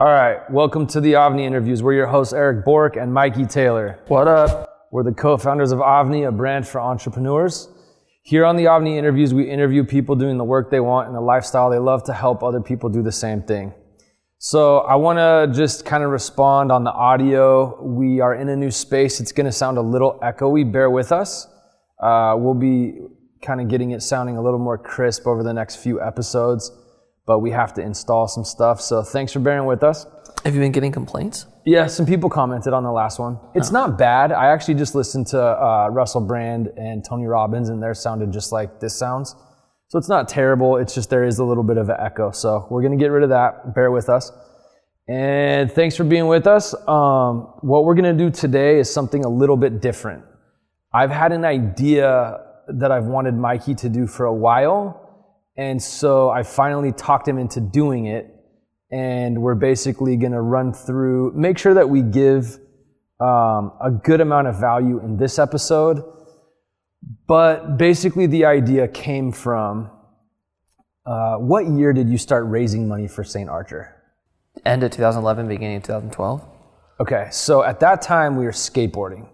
All right, welcome to the AVNI interviews. We're your hosts, Eric Bork and Mikey Taylor. What up? We're the co-founders of AVNI, a brand for entrepreneurs. Here on the AVNI interviews, we interview people doing the work they want and the lifestyle they love to help other people do the same thing. So I want to just kind of respond on the audio. We are in a new space. It's going to sound a little echoey. Bear with us. Uh, we'll be kind of getting it sounding a little more crisp over the next few episodes but we have to install some stuff. So thanks for bearing with us. Have you been getting complaints? Yeah, some people commented on the last one. It's oh. not bad. I actually just listened to uh, Russell Brand and Tony Robbins, and theirs sounded just like this sounds. So it's not terrible. It's just there is a little bit of an echo. So we're going to get rid of that. Bear with us. And thanks for being with us. Um, what we're going to do today is something a little bit different. I've had an idea that I've wanted Mikey to do for a while and so I finally talked him into doing it. And we're basically going to run through, make sure that we give um, a good amount of value in this episode. But basically, the idea came from uh, what year did you start raising money for St. Archer? End of 2011, beginning of 2012. Okay, so at that time we were skateboarding,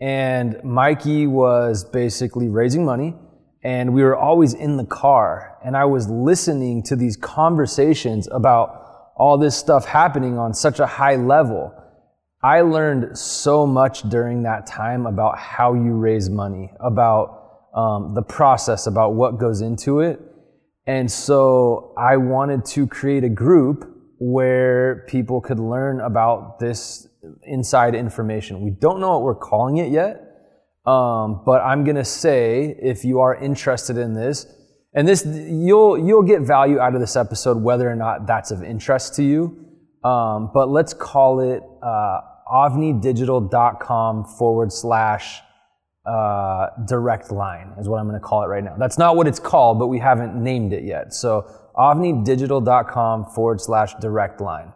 and Mikey was basically raising money and we were always in the car and I was listening to these conversations about all this stuff happening on such a high level. I learned so much during that time about how you raise money, about um, the process, about what goes into it. And so I wanted to create a group where people could learn about this inside information. We don't know what we're calling it yet. Um, but I'm going to say, if you are interested in this, and this, you'll, you'll get value out of this episode, whether or not that's of interest to you. Um, but let's call it, uh, avnidigital.com forward slash, uh, direct line is what I'm going to call it right now. That's not what it's called, but we haven't named it yet. So avnidigital.com forward slash direct line.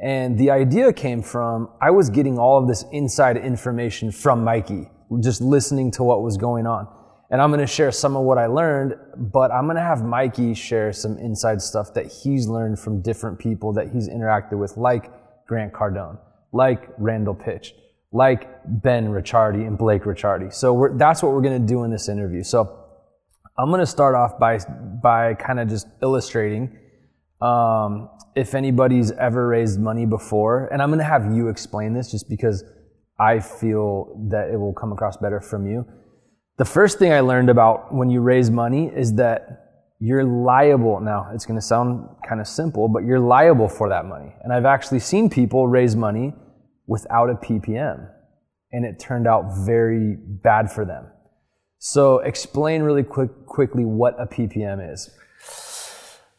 And the idea came from, I was getting all of this inside information from Mikey just listening to what was going on. And I'm going to share some of what I learned, but I'm going to have Mikey share some inside stuff that he's learned from different people that he's interacted with, like Grant Cardone, like Randall Pitch, like Ben Ricciardi and Blake Ricciardi. So that's what we're going to do in this interview. So I'm going to start off by, by kind of just illustrating um, if anybody's ever raised money before. And I'm going to have you explain this just because I feel that it will come across better from you. The first thing I learned about when you raise money is that you're liable. Now, it's going to sound kind of simple, but you're liable for that money. And I've actually seen people raise money without a PPM, and it turned out very bad for them. So, explain really quick, quickly what a PPM is.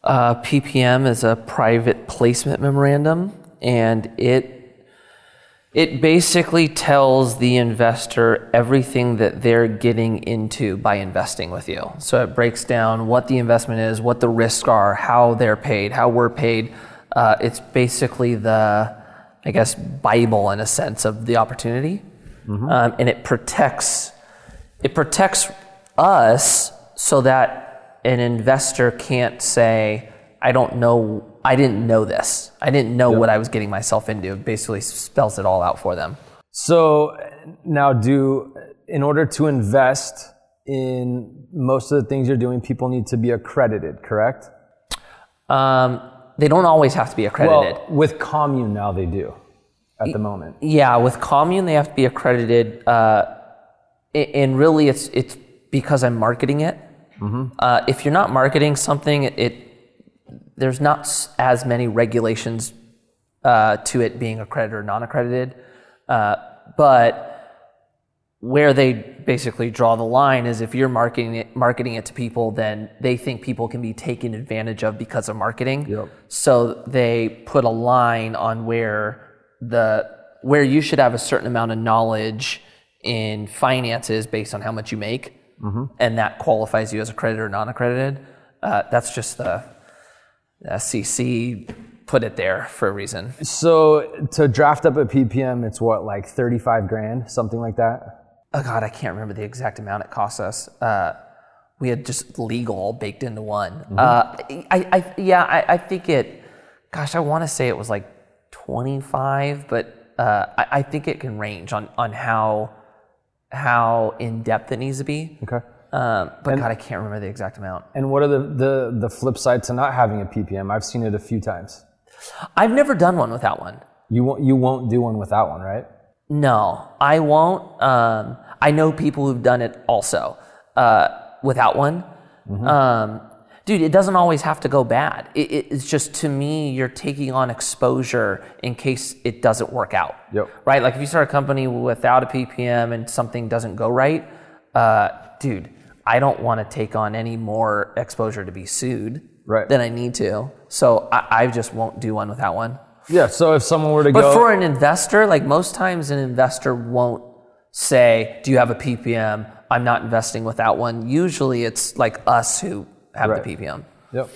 Uh, PPM is a private placement memorandum, and it it basically tells the investor everything that they're getting into by investing with you. So it breaks down what the investment is, what the risks are, how they're paid, how we're paid. Uh, it's basically the, I guess, Bible in a sense of the opportunity, mm-hmm. um, and it protects it protects us so that an investor can't say, "I don't know I didn't know this. I didn't know yep. what I was getting myself into. It basically spells it all out for them. So now, do in order to invest in most of the things you're doing, people need to be accredited, correct? Um, they don't always have to be accredited. Well, with Commune now they do at the moment. Yeah, with Commune they have to be accredited, uh, and really it's it's because I'm marketing it. Mm-hmm. Uh, if you're not marketing something, it there's not as many regulations uh, to it being accredited or non-accredited, uh, but where they basically draw the line is if you're marketing it, marketing it to people, then they think people can be taken advantage of because of marketing. Yep. So they put a line on where the where you should have a certain amount of knowledge in finances based on how much you make, mm-hmm. and that qualifies you as accredited or non-accredited. Uh, that's just the SEC put it there for a reason. So to draft up a PPM, it's what like thirty-five grand, something like that. Oh God, I can't remember the exact amount it cost us. Uh, we had just legal baked into one. Mm-hmm. Uh, I, I, yeah, I, I think it. Gosh, I want to say it was like 25, but uh, I, I think it can range on on how how in depth it needs to be. Okay. Um, but God, I can't remember the exact amount. And what are the, the, the flip side to not having a PPM? I've seen it a few times. I've never done one without one. You won't, you won't do one without one, right? No, I won't. Um, I know people who've done it also uh, without one. Um, dude, it doesn't always have to go bad. It, it- it's just to me, you're taking on exposure in case it doesn't work out. Yep. Right? Like if you start a company without a PPM and something doesn't go right, uh, dude, I don't want to take on any more exposure to be sued Right. than I need to. So I, I just won't do one without one. Yeah. So if someone were to But go, for an investor, like most times an investor won't say, Do you have a PPM? I'm not investing without one. Usually it's like us who have Right. the PPM. Yep.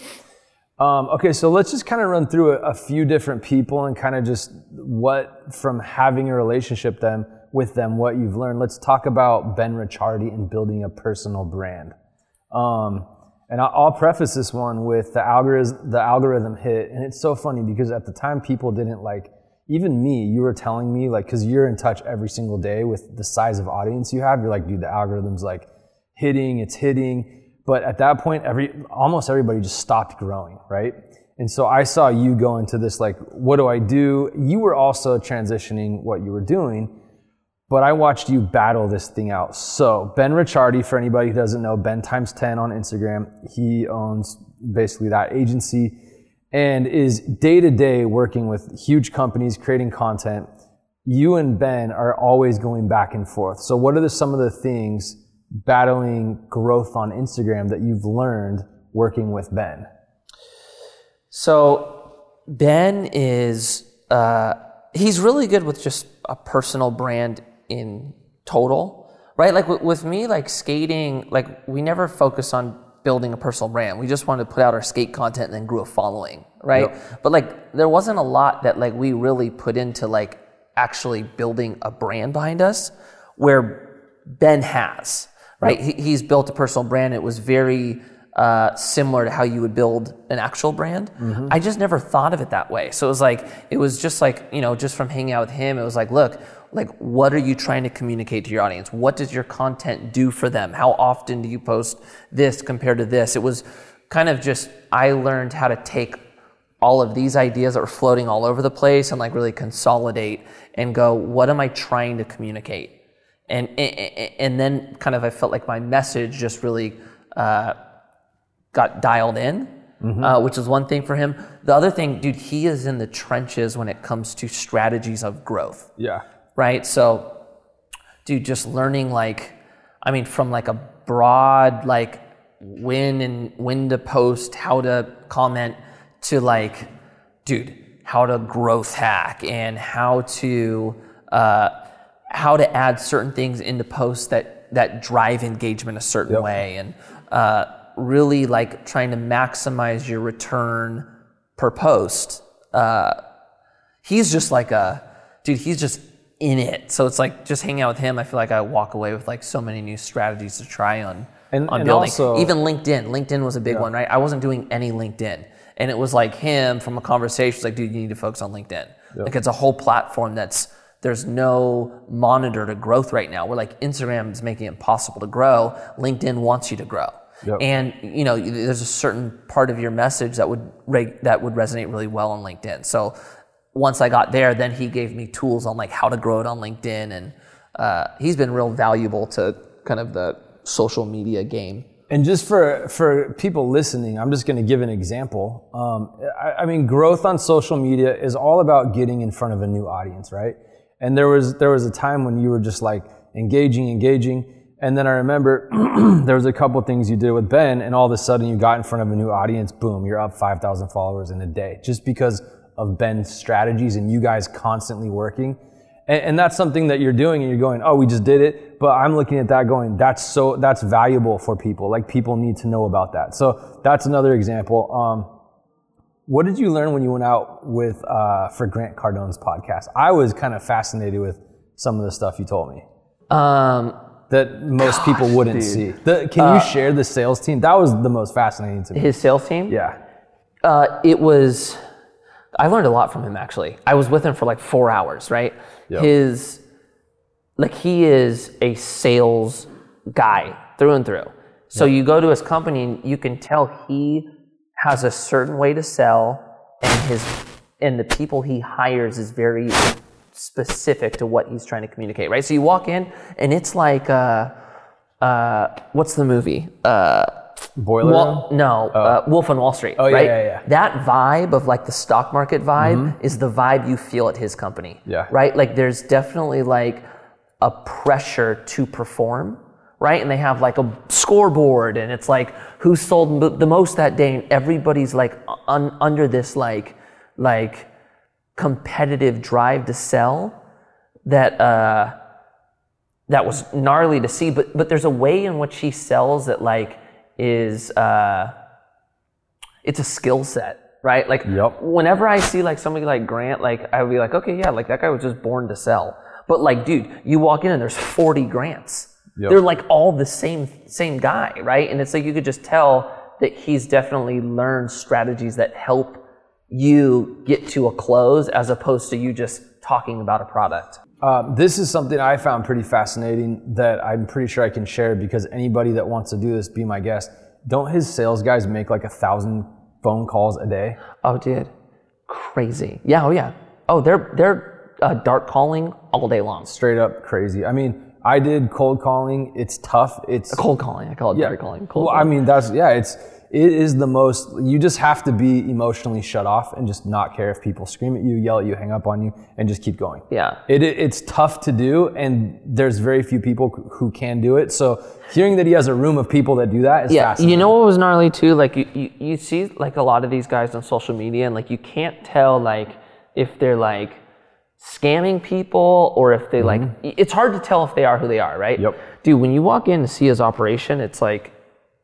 Um, okay, so let's just kind of run through a, a few different people and kind of just what from having a relationship them with them, what you've learned. Let's talk about Ben Ricciardi and building a personal brand. Um, and I'll, preface this one with the algorithm, the algorithm hit, and it's so funny because at the time people didn't like. Even me, you were telling me like, because you're in touch every single day with the size of audience you have. You're like, dude, the algorithm's like hitting, it's hitting. But at that point, every almost everybody just stopped growing, right? And so I saw you go into this like, what do I do? You were also transitioning what you were doing, but I watched you battle this thing out. So Ben Ricciardi, for anybody who doesn't know, Ben times 10 on Instagram, he owns basically that agency and is day to day working with huge companies, creating content. You and Ben are always going back and forth. So what are the, some of the things battling growth on Instagram that you've learned working with Ben? So Ben is uh, he's really good with just a personal brand in total, right? Like with, with me, like skating, like we never focus on building a personal brand. We just wanted to put out our skate content and then grew a following, right? But like there wasn't a lot that like we really put into like actually building a brand behind us, where Ben has, right? He, he's built a personal brand. It was very uh, similar to how you would build an actual brand. I just never thought of it that way. So it was like, it was just like, you know, just from hanging out with him, it was like, look, like, what are you trying to communicate to your audience? What does your content do for them? How often do you post this compared to this? It was kind of just, I learned how to take all of these ideas that were floating all over the place and like really consolidate and go, what am I trying to communicate? And, and, then kind of I felt like my message just really uh, got dialed in, uh, which is one thing for him. The other thing, dude, he is in the trenches when it comes to strategies of growth Yeah. Right? So, dude, just learning like, I mean, from like a broad like when and when to post, how to comment, to like, dude, how to growth hack and how to uh, how to add certain things into posts that that drive engagement a certain way and uh, really like trying to maximize your return per post. Uh, he's just like a dude he's just in it. So it's like just hanging out with him i feel like i walk away with like so many new strategies to try on And- on and building. also- even linkedin. Linkedin was a big one right? I wasn't doing any linkedin. And it was like him from a conversation like dude you need to focus on linkedin. Like it's a whole platform that's there's no monitor to growth right now. We're like instagram is making it impossible to grow. Linkedin wants you to grow. Yep. and you know there's a certain part of your message that would reg- that would resonate really well on linkedin. So once i got there then he gave me tools on like how to grow it on linkedin and uh, he's been real valuable to kind of the social media game And just for for people listening, I'm just going to give an example. Um, I, I mean, growth on social media is all about getting in front of a new audience, right? And there was there was a time when you were just like engaging, engaging, and then I remember there was a couple things you did with Ben, and all of a sudden you got in front of a new audience. Boom, you're up five thousand followers in a day, just because of Ben's strategies and you guys constantly working. And, and that's something that you're doing and you're going, oh, we just did it. But I'm looking at that going, that's so, that's valuable for people. Like people need to know about that. So that's another example. Um, what did you learn when you went out with, uh, for Grant Cardone's podcast? I was kind of fascinated with some of the stuff you told me um, that most people wouldn't see. The, can you share the sales team? That was the most fascinating to me. his sales team Yeah. uh, it was I learned a lot from him actually. I was with him for like four hours, right? Yep. His, like, he is a sales guy through and through. So you go to his company and you can tell he has a certain way to sell, and his and the people he hires is very specific to what he's trying to communicate, right? So you walk in and it's like, uh, uh, what's the movie? Uh, Boiler room? no, uh, Wolf on Wall Street. Oh, yeah, right? yeah, yeah. That vibe of like the stock market vibe is the vibe you feel at his company. Yeah. Right? Like there's definitely like a pressure to perform, right? And they have like a scoreboard and it's like who sold m- the most that day and everybody's like un- under this like like competitive drive to sell that uh that was gnarly to see but but there's a way in which he sells that like is uh it's a skill set right? Like Yep. whenever i see like somebody like grant like i would be like okay yeah like that guy was just born to sell. But like dude you walk in and there's 40 grants. Yep. they're like all the same same guy right? And it's like you could just tell that he's definitely learned strategies that help you get to a close as opposed to you just talking about a product Uh, this is something I found pretty fascinating that I'm pretty sure I can share because anybody that wants to do this, be my guest. Don't his sales guys make like a thousand phone calls a day? Oh, dude, crazy. Yeah, oh yeah. Oh, they're they're uh, dark calling all day long. Straight up crazy. I mean, I did cold calling. It's tough. It's Cold calling. I call it dark calling. Cold well, I mean, that's yeah. It's it is the most. You just have to be emotionally shut off and just not care if people scream at you, yell at you, hang up on you, and just keep going. Yeah. It, it it's tough to do, and there's very few people who can do it. So hearing that he has a room of people that do that is yeah, fascinating. you know what was gnarly too? Like you, you, you see like a lot of these guys on social media, and like you can't tell like if they're like scamming people or if they like. Mm-hmm. It's hard to tell if they are who they are, right? Yep. Dude, when you walk in to see his operation, it's like,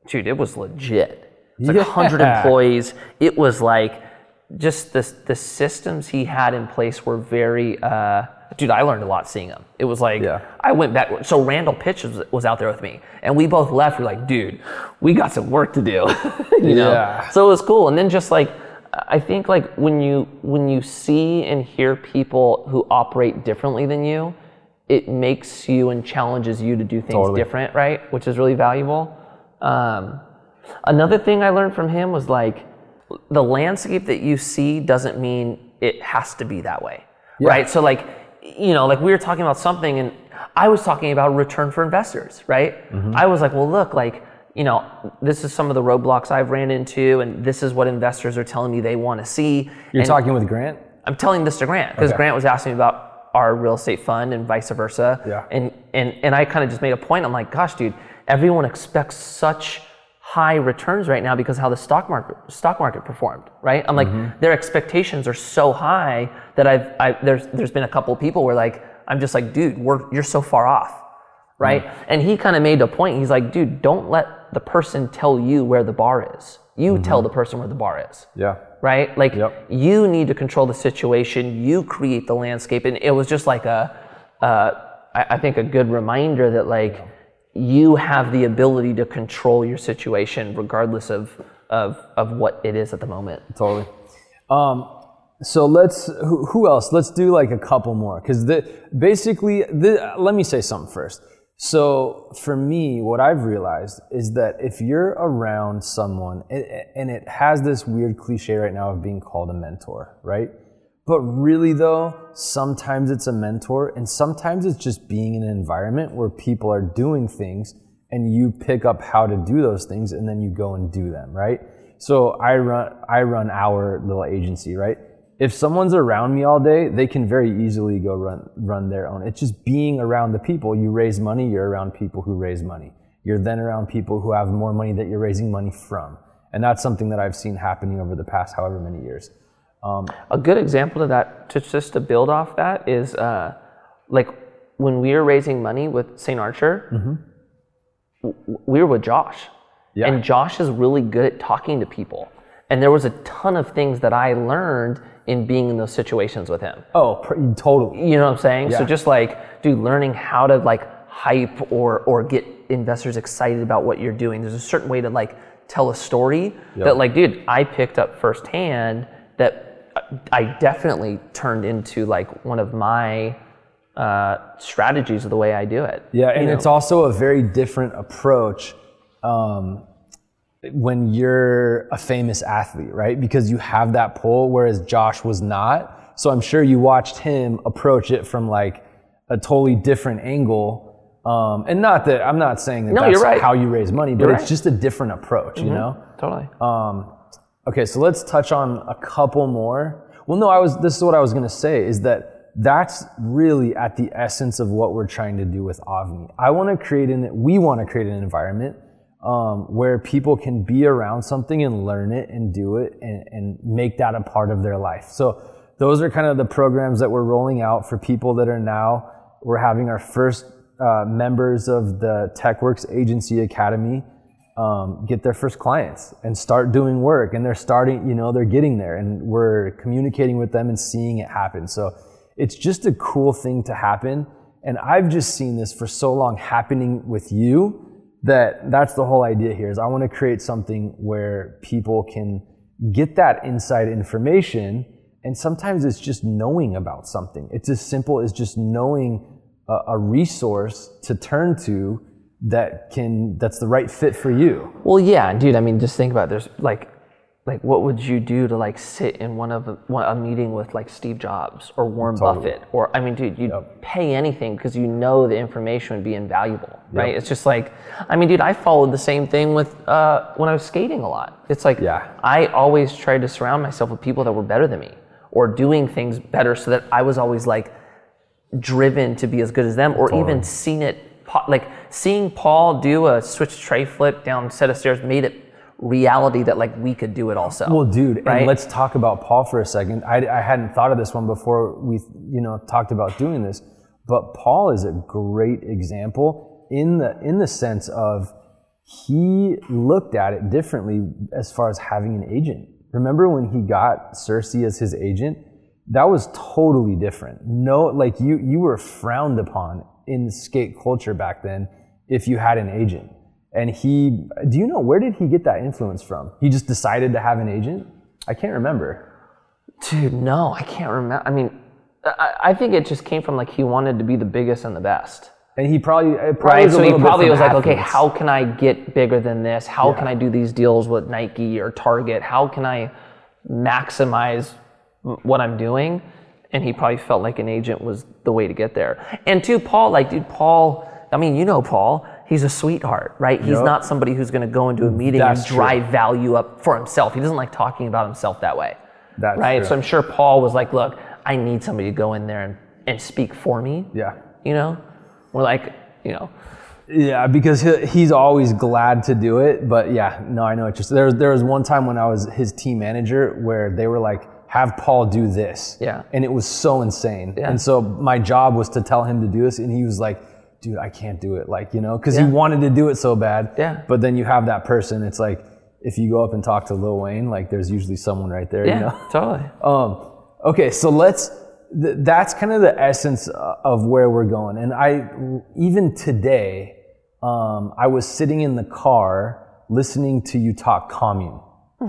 dude, it was legit. It's like Yeah. 100 employees. It was like just the the systems he had in place were very. Uh, dude, I learned a lot seeing him. It was like Yeah. I went back. So Randall Pitch was, was out there with me, and we both left. We're like, dude, we got some work to do. you know. Yeah. So it was cool. And then just like I think like when you when you see and hear people who operate differently than you, it makes you and challenges you to do things Totally. different, right? Which is really valuable. Um, another thing I learned from him was like the landscape that you see doesn't mean it has to be that way, right? So like you know, like we were talking about something and I was talking about return for investors, right? Mm-hmm. I was like, well, look, like you know, this is some of the roadblocks I've ran into, and this is what investors are telling me they want to see. You're And- talking with Grant. I'm telling this to Grant because Okay. Grant was asking me about our real estate fund and vice versa. Yeah. And and and I kind of just made a point. I'm like, gosh, dude, everyone expects such high returns right now because of how the stock market stock market performed, right? I'm like, Mm-hmm. their expectations are so high that I've I, there's there's been a couple of people where like I'm just like, dude, we're you're so far off, right? And he kind of made a point. He's like, dude, don't let the person tell you where the bar is. You tell the person where the bar is Yeah. right? Like Yep. you need to control the situation. You create the landscape, and it was just like a, uh, I, I think a good reminder that like you have the ability to control your situation regardless of of of what it is at the moment. Totally. Um, so let's. Who, who else? Let's do like a couple more because basically. The, let me say something first. So for me, what I've realized is that if you're around someone, and it has this weird cliche right now of being called a mentor, right? But really, though, sometimes it's a mentor, and sometimes it's just being in an environment where people are doing things and you pick up how to do those things and then you go and do them, right? So I run I run our little agency, right? If someone's around me all day, they can very easily go run run their own. It's just being around the people. You raise money, you're around people who raise money. You're then around people who have more money that you're raising money from. And that's something that I've seen happening over the past however many years. A good example of that, to just to build off that, is uh, like when we were raising money with St. Archer, w- we were with Josh. Yeah. And Josh is really good at talking to people. And there was a ton of things that I learned in being in those situations with him. Oh, pr- totally. You know what I'm saying? So just like, dude, learning how to like hype or or get investors excited about what you're doing. There's a certain way to like tell a story that like, dude, I picked up firsthand that I definitely turned into like one of my uh, strategies of the way I do it. Yeah, and You know? it's also a very different approach um, when you're a famous athlete, right? Because you have that pull, whereas Josh was not. So I'm sure you watched him approach it from like a totally different angle. Um, and not that I'm not saying that No, that's you're right. how you raise money, but You're it's right. just a different approach, you know? totally. Um, okay, so let's touch on a couple more. Well, no, I was. This is what I was going to say. Is that that's really at the essence of what we're trying to do with Avni. I want to create an. We want to create an environment um, where people can be around something and learn it and do it and, and make that a part of their life. So those are kind of the programs that we're rolling out for people that are now. We're having our first uh, members of the TechWorks Agency Academy um, get their first clients and start doing work. And they're starting you know they're getting there and we're communicating with them and seeing it happen. So it's just a cool thing to happen. And i've just seen this for so long happening with you that that's the whole idea here is i want to create something where people can get that inside information. And sometimes it's just knowing about something. It's as simple as just knowing a, a resource to turn to that can that's the right fit for you Well, yeah, dude. I mean, just think about it. there's like, like what would you do to like sit in one of a, one, a meeting with like Steve Jobs or Warren Totally. Buffett or I mean, dude, you'd pay anything because you know the information would be invaluable, right? It's just like, I mean, dude, I followed the same thing with uh, when I was skating a lot. It's like Yeah. I always tried to surround myself with people that were better than me or doing things better, so that I was always like driven to be as good as them, or even seen it, like seeing Paul do a switch tray flip down a set of stairs made it reality that like we could do it also. well dude Right? and let's talk about paul for a second I, I hadn't thought of this one before we you know talked about doing this but paul is a great example in the in the sense of he looked at it differently as far as having an agent remember when he got cersei as his agent that was totally different no like you you were frowned upon in the skate culture back then if you had an agent and he do you know where did he get that influence from he just decided to have an agent i can't remember Dude, no, I can't remember. I mean, I, I think it just came from like he wanted to be the biggest and the best. and he probably, probably Right, so he probably was like, okay, how can I get bigger than this? How can I do these deals with Nike or Target? How can I maximize what I'm doing? And he probably felt like an agent was the way to get there. And two, Paul, like, dude, Paul, I mean, you know Paul, he's a sweetheart, right? He's Yep. not somebody who's going to go into a meeting That's and true. drive value up for himself. He doesn't like talking about himself that way. That's right? true. So I'm sure Paul was like, look, I need somebody to go in there and, and speak for me. yeah You know? We're like, you know, Yeah, because he, he's always glad to do it. But yeah, no, I know what you're. There, there was one time when I was his team manager where they were like, have Paul do this. Yeah. And it was so insane. Yeah. And so my job was to tell him to do this. And he was like, dude, I can't do it. Like, you know, because he wanted to do it so bad. Yeah. But then you have that person. It's like, if you go up and talk to Lil Wayne, like there's usually someone right there, yeah, you know? totally. Um, okay, so let's. Th- that's kind of the essence of where we're going. And I, even today, um, I was sitting in the car listening to you talk commune,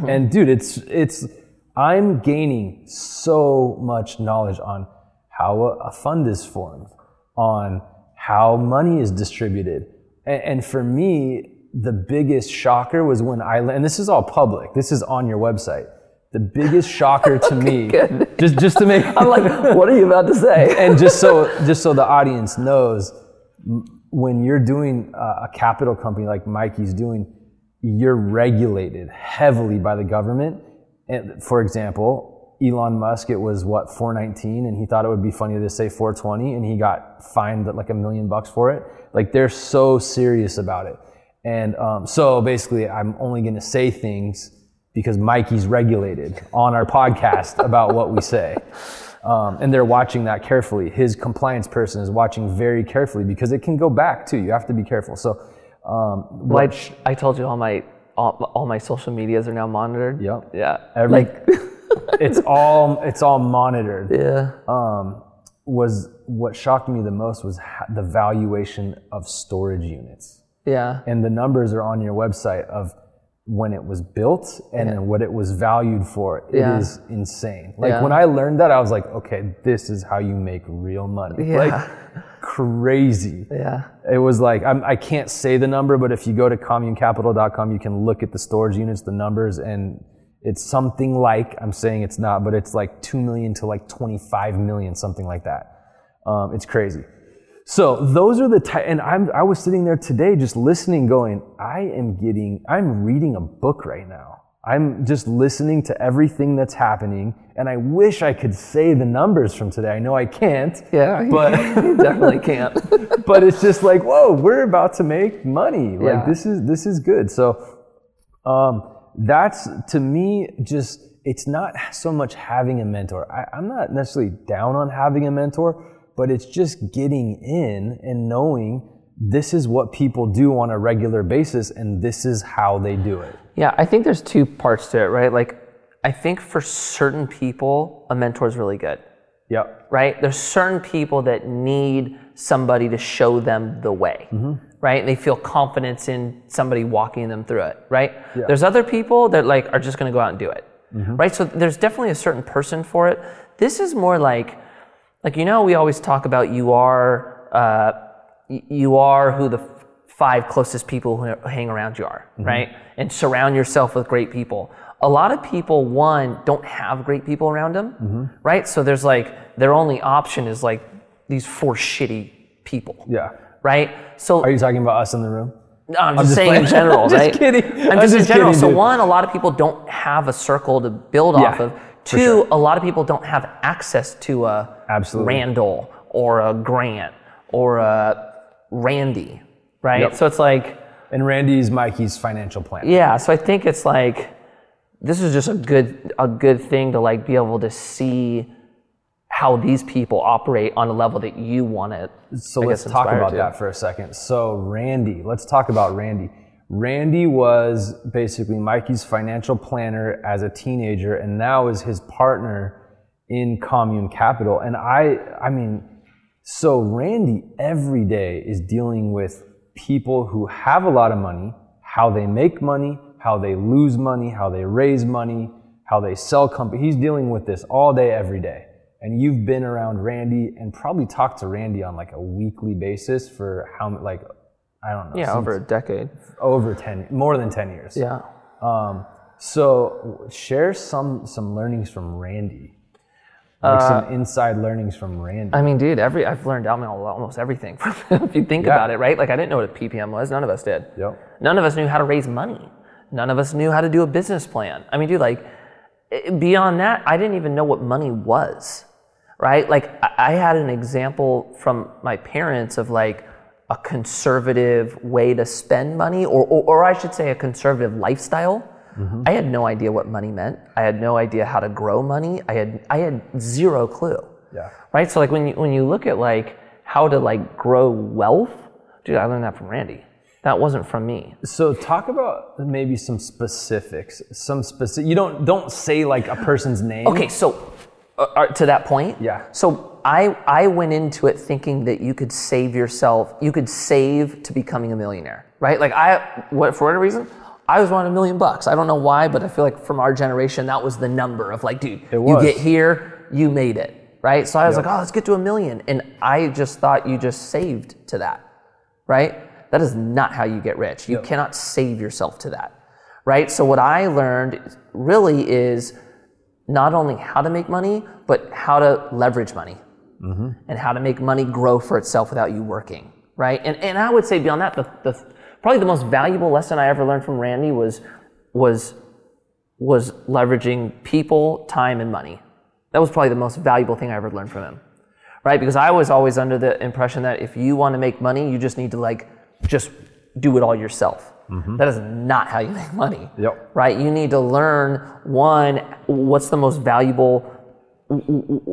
and dude, it's it's. I'm gaining so much knowledge on how a, fund is formed, on how money is distributed, and, for me, the biggest shocker was when I and this is all public. This is on your website. The biggest shocker to me, just just to make I'm like, what are you about to say? and just so just so the audience knows, when you're doing a capital company like Mikey's doing, you're regulated heavily by the government. And for example, Elon Musk, it was what 419, and he thought it would be funny to say 420, and he got fined like a million bucks for it. Like they're so serious about it. And um, so basically, I'm only going to say things because Mikey's regulated on our podcast about what we say. Um, and they're watching that carefully. His compliance person is watching very carefully because it can go back too. You have to be careful. So, um, Well, I, I told you all my all, all my social medias are now monitored. Yep. Yeah. Every- like, it's all it's all monitored. yeah. Um, was what shocked me the most was the valuation of storage units. Yeah. and the numbers are on your website of when it was built and then what it was valued for. It is Yeah. insane. Like Yeah. when I learned that, I was like, okay, this is how you make real money. Yeah. Like crazy. Yeah. It was like I'm, I can't say the number, but if you go to communecapital.com, you can look at the storage units, the numbers, and it's something like I'm saying it's not, but it's like two million to like 25 million, something like that. Um, it's crazy. So those are the type, and I'm I was sitting there today just listening, going, I am getting, I'm reading a book right now. I'm just listening to everything that's happening, and I wish I could say the numbers from today. I know I can't. Yeah. But you definitely can't. but it's just like, whoa, we're about to make money. Like Yeah. this is this is good. So um, that's to me just it's not so much having a mentor. I, I'm not necessarily down on having a mentor, but it's just getting in and knowing this is what people do on a regular basis and this is how they do it. Yeah, I think there's two parts to it, right? Like, I think for certain people, a mentor is really good, Yep. right? There's certain people that need somebody to show them the way, mm-hmm. right? And they feel confidence in somebody walking them through it, right? There's other people that like are just going to go out and do it, mm-hmm. right? So there's definitely a certain person for it. This is more like, like you know, we always talk about you are, uh, you are who the five closest people who hang around you are, right? And surround yourself with great people. A lot of people, one, don't have great people around them, right? So there's like their only option is like these four shitty people, Yeah. right? So Are you talking about us in the room? no, I'm just just saying playing. in general, Just right? kidding. I'm I'm just, in general. kidding, so one, a lot of people don't have a circle to build Yeah, off of. Two, sure. a lot of people don't have access to a Absolutely. Randall or a Grant or a Randy, right? Yep. So it's like, And Randy's Mikey's financial plan. yeah. So I think it's like this is just a good a good thing to like be able to see how these people operate on a level that you want to. So I let's guess, talk about to. that for a second. So Randy, let's talk about Randy. Randy was basically Mikey's financial planner as a teenager and now is his partner in Commune Capital. And I I mean, so Randy every day is dealing with people who have a lot of money, how they make money, how they lose money, how they raise money, how they sell company. He's dealing with this all day, every day. And you've been around Randy and probably talked to Randy on like a weekly basis for how like I don't know, Yeah, over a decade. over ten, more than ten years. Yeah. Um, so share some some learnings from Randy, like some inside learnings from Randy. Uh, I mean, dude, every I've learned almost everything from. If you think Yeah. about it, right? Like I didn't know what a PPM was. None of us did. Yep. None of us knew how to raise money. None of us knew how to do a business plan. I mean, dude, like beyond that, I didn't even know what money was, right? Like I I had an example from my parents of like a conservative way to spend money, or or, or I should say, a conservative lifestyle. I had no idea what money meant. I had no idea how to grow money. I had I had zero clue Yeah. right? So like when you when you look at like how to like grow wealth, dude, I learned that from Randy. That wasn't from me. So talk about maybe some specifics. Some specific. You don't don't say like a person's name. Okay, so uh, uh, to that point, Yeah. So I I went into it thinking that you could save yourself, you could save to becoming a millionaire, right? Like I, what for whatever reason, I was wanting a million bucks. I don't know why, but I feel like from our generation, that was the number of like, dude, you get here, you made it, right? So I was like, oh, let's get to a million, and I just thought you just saved to that, right? That is not how you get rich. You cannot save yourself to that, right? So what I learned really is not only how to make money, but how to leverage money mm-hmm. and how to make money grow for itself without you working, right? And, and I would say beyond that, the, the, probably the most valuable lesson I ever learned from Randy was, was, was leveraging people, time, and money. That was probably the most valuable thing I ever learned from him, right? Because I was always under the impression that if you want to make money, you just need to like, just do it all yourself. Mm-hmm. That is not how you make money Yep. right? You need to learn one, what's the most valuable,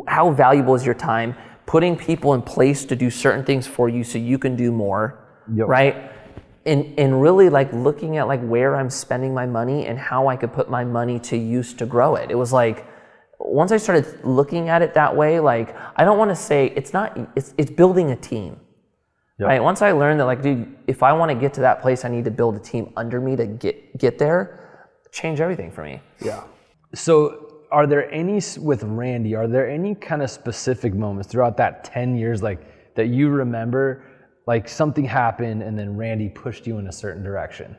how valuable is your time? Putting people in place to do certain things for you so you can do more, Yep. right? And, and really like looking at like where I'm spending my money and how I could put my money to use to grow it. It was like, once I started looking at it that way, like I don't want to say it's not, it's, it's building a team Right. Once I learned that, like, dude, if I want to get to that place, I need to build a team under me to get get there. Change everything for me. Yeah. So, are there any with Randy? Are there any kind of specific moments throughout that ten years, like that you remember, like something happened and then Randy pushed you in a certain direction?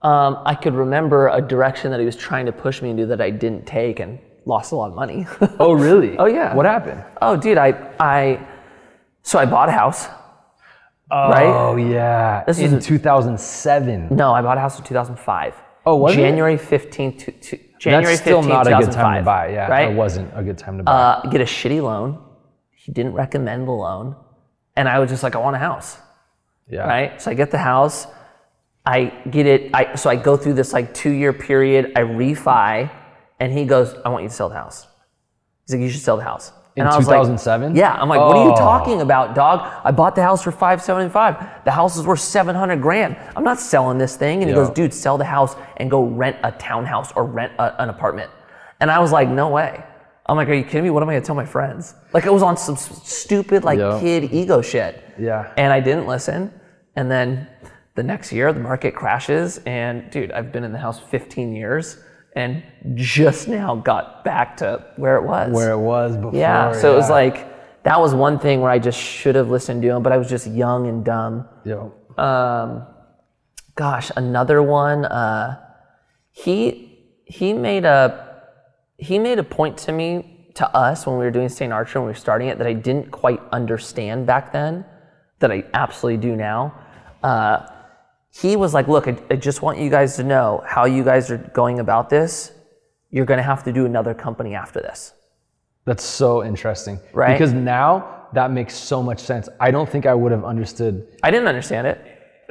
Um, I could remember a direction that he was trying to push me into that I didn't take and lost a lot of money. Oh, really? Oh, yeah. What happened? oh, dude, I I so I bought a house. Oh, Right? yeah. This was in is 2007. No, I bought a house in 2005. Oh, was it? January 15th to, to January That's still 15th, not a good time to buy. Yeah, right. it wasn't a good time to buy. uh, get a shitty loan. He didn't recommend the loan. And I was just like, I want a house. yeah. Right? So I get the house. I get it. I, so I go through this like two year period. I refi. And he goes, I want you to sell the house. He's like, you should sell the house. In and like, 2007? yeah. I'm like, what are you Oh. talking about, dog? I bought the house for 575. The house is worth 700 grand. I'm not selling this thing. And he goes, dude, sell the house and go rent a townhouse or rent a, an apartment. And I was like, no way. I'm like, are you kidding me? What am I gonna tell my friends? Like it was on some stupid like Yeah. kid ego shit. Yeah. And I didn't listen. And then the next year the market crashes and dude, I've been in the house 15 years and just now got back to where it was. Where it was before. yeah. So it was like that was one thing where I just should have listened to him, but I was just young and dumb. Yo. Um, gosh, another one. Uh, he he made a he made a point to me to us when we were doing St. Archer when we were starting it that I didn't quite understand back then that I absolutely do now. Uh, he was like, "Look, I, I just want you guys to know how you guys are going about this. You're going to have to do another company after this." That's so interesting. Right? Because now that makes so much sense. I don't think I would have understood. I didn't understand it.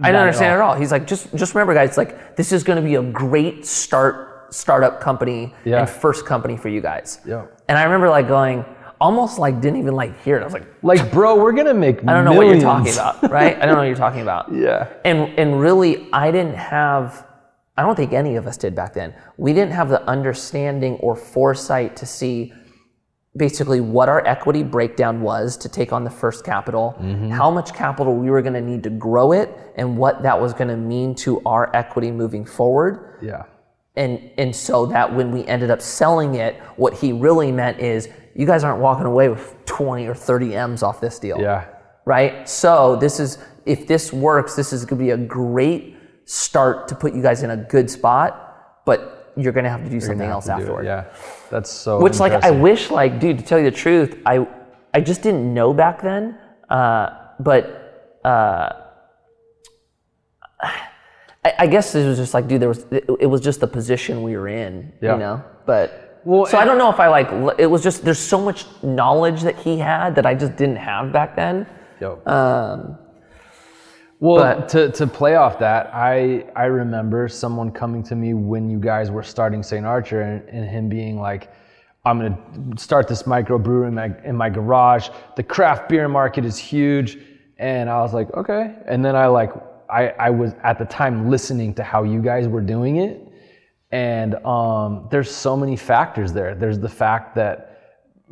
I didn't at understand it all. at all. He's like, just just remember, guys, like this is going to be a great start startup company Yeah. and first company for you guys. Yeah. And I remember like going, almost like didn't even like hear it. I was like, Like, bro, we're gonna make. I don't know what you're talking about, right? I don't know what you're talking about. Yeah. And and really, I didn't have. I don't think any of us did back then. We didn't have the understanding or foresight to see basically what our equity breakdown was to take on the first capital, mm-hmm. how much capital we were going to need to grow it, and what that was going to mean to our equity moving forward. Yeah. And and so that when we ended up selling it, what he really meant is you guys aren't walking away with 20 or 30 M's off this deal Yeah. right? So this is if this works, this is going to be a great start to put you guys in a good spot, but you're going to have to do something else to do it, afterward. Yeah. That's so. Which like I wish like dude to tell you the truth, I I just didn't know back then, uh, but uh, I, I guess it was just like dude, there was it, it was just the position we were in, Yeah. you know, but. Well, so I don't know if I like. It was just there's so much knowledge that he had that I just didn't have back then. Yo. Um, Well, But- to, to play off that, I I remember someone coming to me when you guys were starting St. Archer and, and him being like, I'm gonna start this microbrewery in my in my garage. The craft beer market is huge. And I was like, okay. And then I like I, I was at the time listening to how you guys were doing it. And um, there's so many factors there. There's the fact that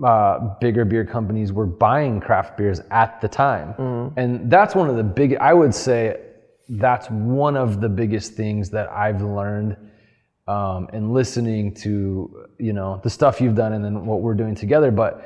uh, bigger beer companies were buying craft beers at the time. And that's one of the big, I would say that's one of the biggest things that I've learned um, in listening to, you know, the stuff you've done and then what we're doing together. But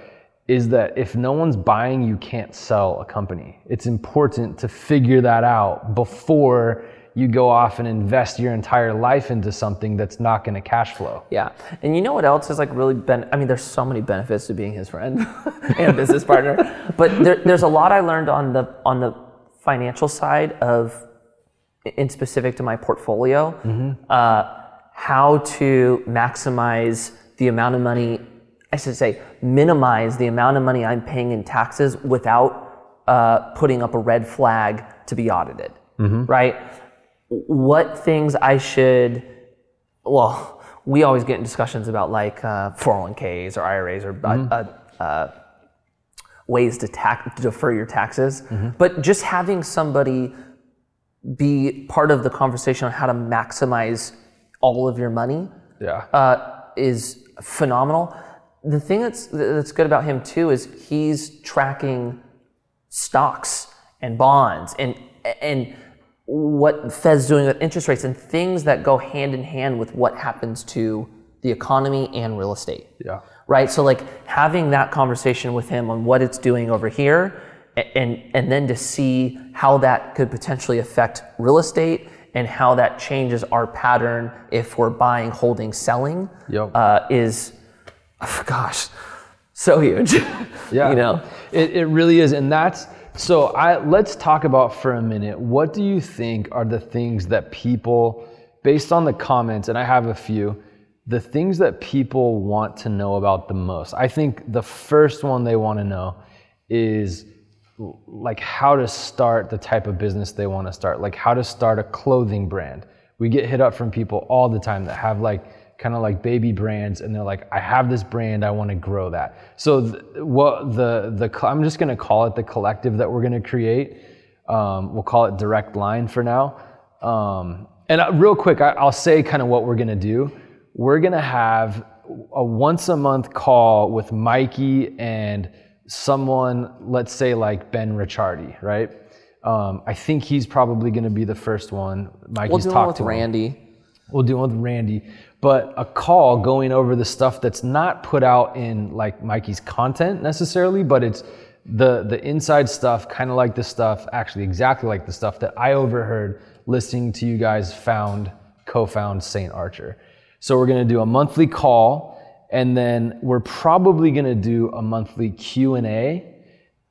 is that if no one's buying, you can't sell a company. It's important to figure that out before you go off and invest your entire life into something that's not going to cash flow. Yeah, and you know what else is like really been, I mean, there's so many benefits to being his friend and business partner, but there, there's a lot I learned on the on the financial side of, in specific to my portfolio, uh, how to maximize the amount of money. I should say minimize the amount of money I'm paying in taxes without uh, putting up a red flag to be audited. Right? What things I should well, we always get in discussions about like uh, 401ks or IRAs or uh, uh, uh, ways to, tax, to defer your taxes. But just having somebody be part of the conversation on how to maximize all of your money Yeah. uh, is phenomenal. The thing that's that's good about him too is he's tracking stocks and bonds and and what Fed's doing with interest rates and things that go hand in hand with what happens to the economy and real estate. Yeah. Right. So like having that conversation with him on what it's doing over here and and then to see how that could potentially affect real estate and how that changes our pattern if we're buying, holding, selling Yep. uh, is Oh, gosh, so huge. Yeah. you know. It, it really is. And that's so I let's talk about for a minute. What do you think are the things that people based on the comments, and I have a few, the things that people want to know about the most? I think the first one they want to know is like how to start the type of business they want to start, like how to start a clothing brand. We get hit up from people all the time that have like kind of like baby brands and they're like I have this brand I want to grow that. So th- what the the I'm just going to call it the collective that we're going to create. Um, we'll call it Direct Line for now. Um, and uh, real quick, I, I'll say kind of what we're going to do. We're going to have a once a month call with Mikey and someone, let's say like Ben Ricciardi, right? Um, I think he's probably going to be the first one. Mikey's We'll do talked with to him. Randy. We'll do one with Randy, but a call going over the stuff that's not put out in like Mikey's content necessarily, but it's the the inside stuff, kind of like the stuff, actually exactly like the stuff that I overheard listening to you guys found co-found Saint Archer. So we're gonna do a monthly call, and then we're probably gonna do a monthly Q and A.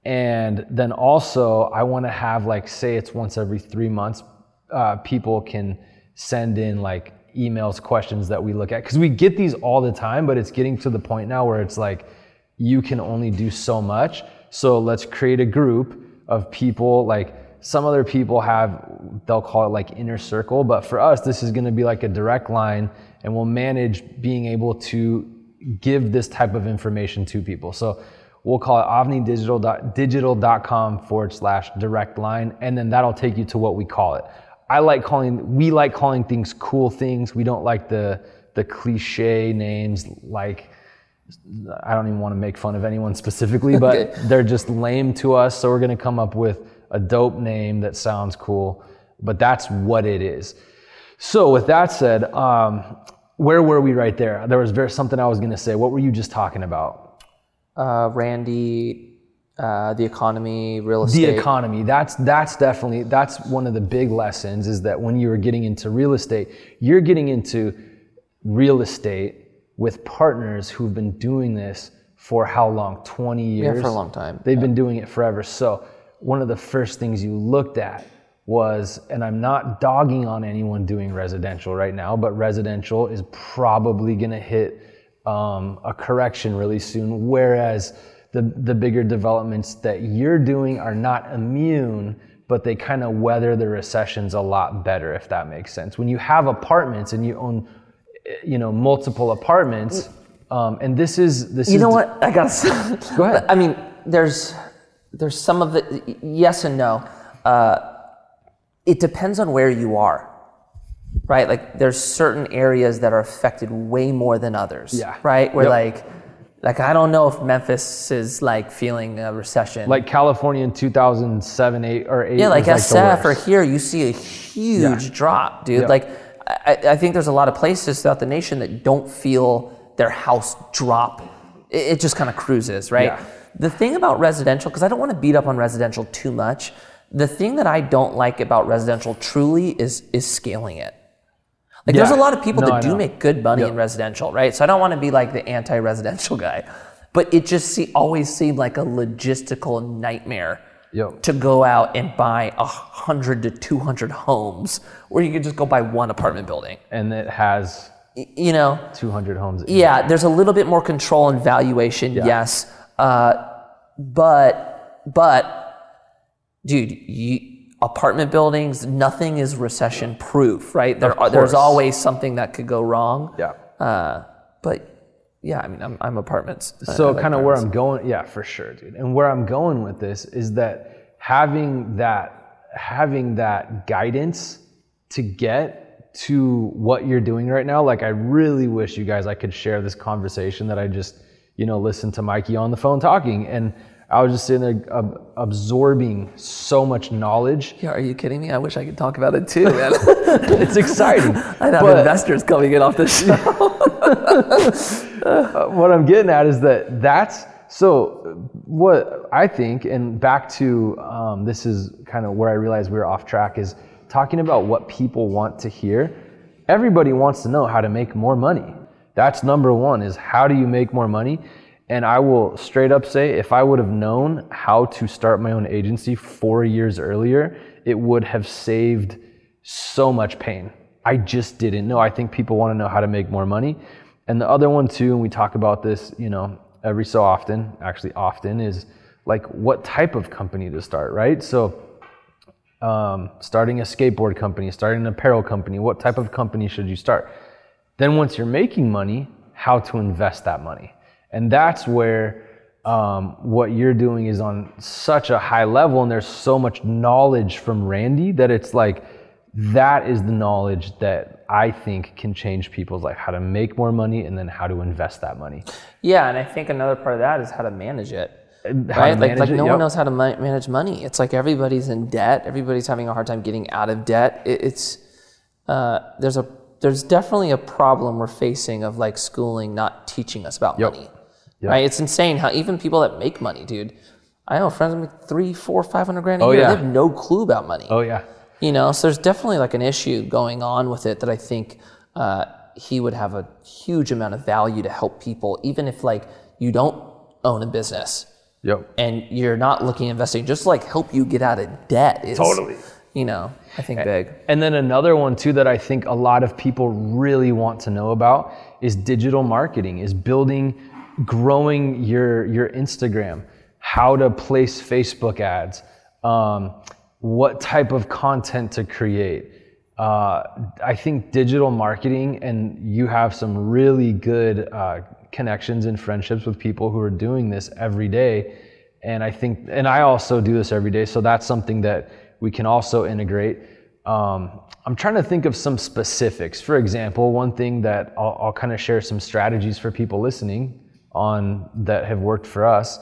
And then also, I want to have like, say it's once every three months, uh, people can send in like emails, questions that we look at. Because we get these all the time, but it's getting to the point now where it's like, you can only do so much. So let's create a group of people. Like some other people have, they'll call it like inner circle. But for us, this is going to be like a direct line and we'll manage being able to give this type of information to people. So we'll call it avnidigital.digital.com forward slash direct line. And then that'll take you to what we call it. I like calling, we like calling things cool things. We don't like the, the cliche names like, I don't even want to make fun of anyone specifically, but Okay. they're just lame to us. So we're going to come up with a dope name that sounds cool, but that's what it is. So with that said, um, where were we right there? There was very, something I was going to say. What were you just talking about? Uh, Randy, uh, the economy, real estate. The economy. That's that's definitely that's one of the big lessons is that when you are getting into real estate, you're getting into real estate with partners who've been doing this for how long? 20 years. Yeah, for a long time, They've been doing it forever. So one of the first things you looked at was, and I'm not dogging on anyone doing residential right now, but residential is probably going to hit um, a correction really soon. Whereas the the bigger developments that you're doing are not immune, but they kind of weather the recessions a lot better, if that makes sense. When you have apartments and you own, you know, multiple apartments, um, and this is this You is know what? I got. To Go ahead. I mean, there's there's some of the yes and no. Uh, it depends on where you are, right? Like there's certain areas that are affected way more than others. Yeah. Right. Where Yep. like like I don't know if Memphis is like feeling a recession. like California in 2007, 8 or 8. Yeah, like SF or here, you see a huge Yeah. drop, dude. Yeah. Like, I, I think there's a lot of places throughout the nation that don't feel their house drop. It, it just kind of cruises, right? Yeah. The thing about residential, because I don't want to beat up on residential too much, the thing that I don't like about residential truly is is scaling it. Like, there's a lot of people No, I that do know. make good money Yep. in residential, right? So I don't want to be like the anti-residential guy, but it just see, always seemed like a logistical nightmare Yep. to go out and buy a hundred to two hundred homes, where you could just go buy one apartment building. And it has You know, 200 homes. in it. yeah, there's a little bit more control and valuation, yes, uh, but but dude, you, apartment buildings, nothing is recession proof, right? There, there's always something that could go wrong. Yeah. Uh, but yeah, I mean, I'm, I'm apartments. I So like kind of where. I'm going, yeah, for sure, dude. And where I'm going with this is that having that having that guidance to get to what you're doing right now, like I really wish you guys I could share this conversation that I just, you know, listened to Mikey on the phone talking and I was just sitting there ab- absorbing so much knowledge. Yeah, are you kidding me? I wish I could talk about it too, man. It's exciting. I'd have But- investors coming in off this show. Uh, what I'm getting at is that that's so what I think, and back to um, this is kind of where I realized we were off track is talking about what people want to hear. Everybody wants to know how to make more money. That's number one is how do you make more money? And I will straight up say, if I would have known how to start my own agency four years earlier, it would have saved so much pain. I just didn't know. I think people want to know how to make more money. And the other one too, and we talk about this, you know, every so often, actually often, is like what type of company to start, right? So um, starting a skateboard company, starting an apparel company, what type of company should you start? Then once you're making money, how to invest that money. And that's where um, what you're doing is on such a high level, and there's so much knowledge from Randy that it's like that is the knowledge that I think can change people's life, how to make more money and then how to invest that money. yeah, and I think another part of that is how to manage it. Right? Like, like it, no yep. one knows how to ma- manage money. It's like everybody's in debt. Everybody's having a hard time getting out of debt. It, it's uh, there's a there's definitely a problem we're facing of like schooling not teaching us about Yep. money. Yep. Right? It's insane how even people that make money, dude. I know friends make three, four, five hundred grand a Oh, year. yeah. They have no clue about money. Oh, yeah. You know, so there's definitely like an issue going on with it that I think uh, he would have a huge amount of value to help people, even if like you don't own a business Yep. and you're not looking at investing, just like help you get out of debt is Totally. You know, I think big. And then another one too that I think a lot of people really want to know about is digital marketing, is building, growing your your Instagram, how to place Facebook ads, um, what type of content to create. Uh, I think digital marketing, and you have some really good uh, connections and friendships with people who are doing this every day. And I think, and I also do this every day, so that's something that we can also integrate. Um, I'm trying to think of some specifics. For example, one thing that I'll, I'll kind of share some strategies for people listening on that have worked for us.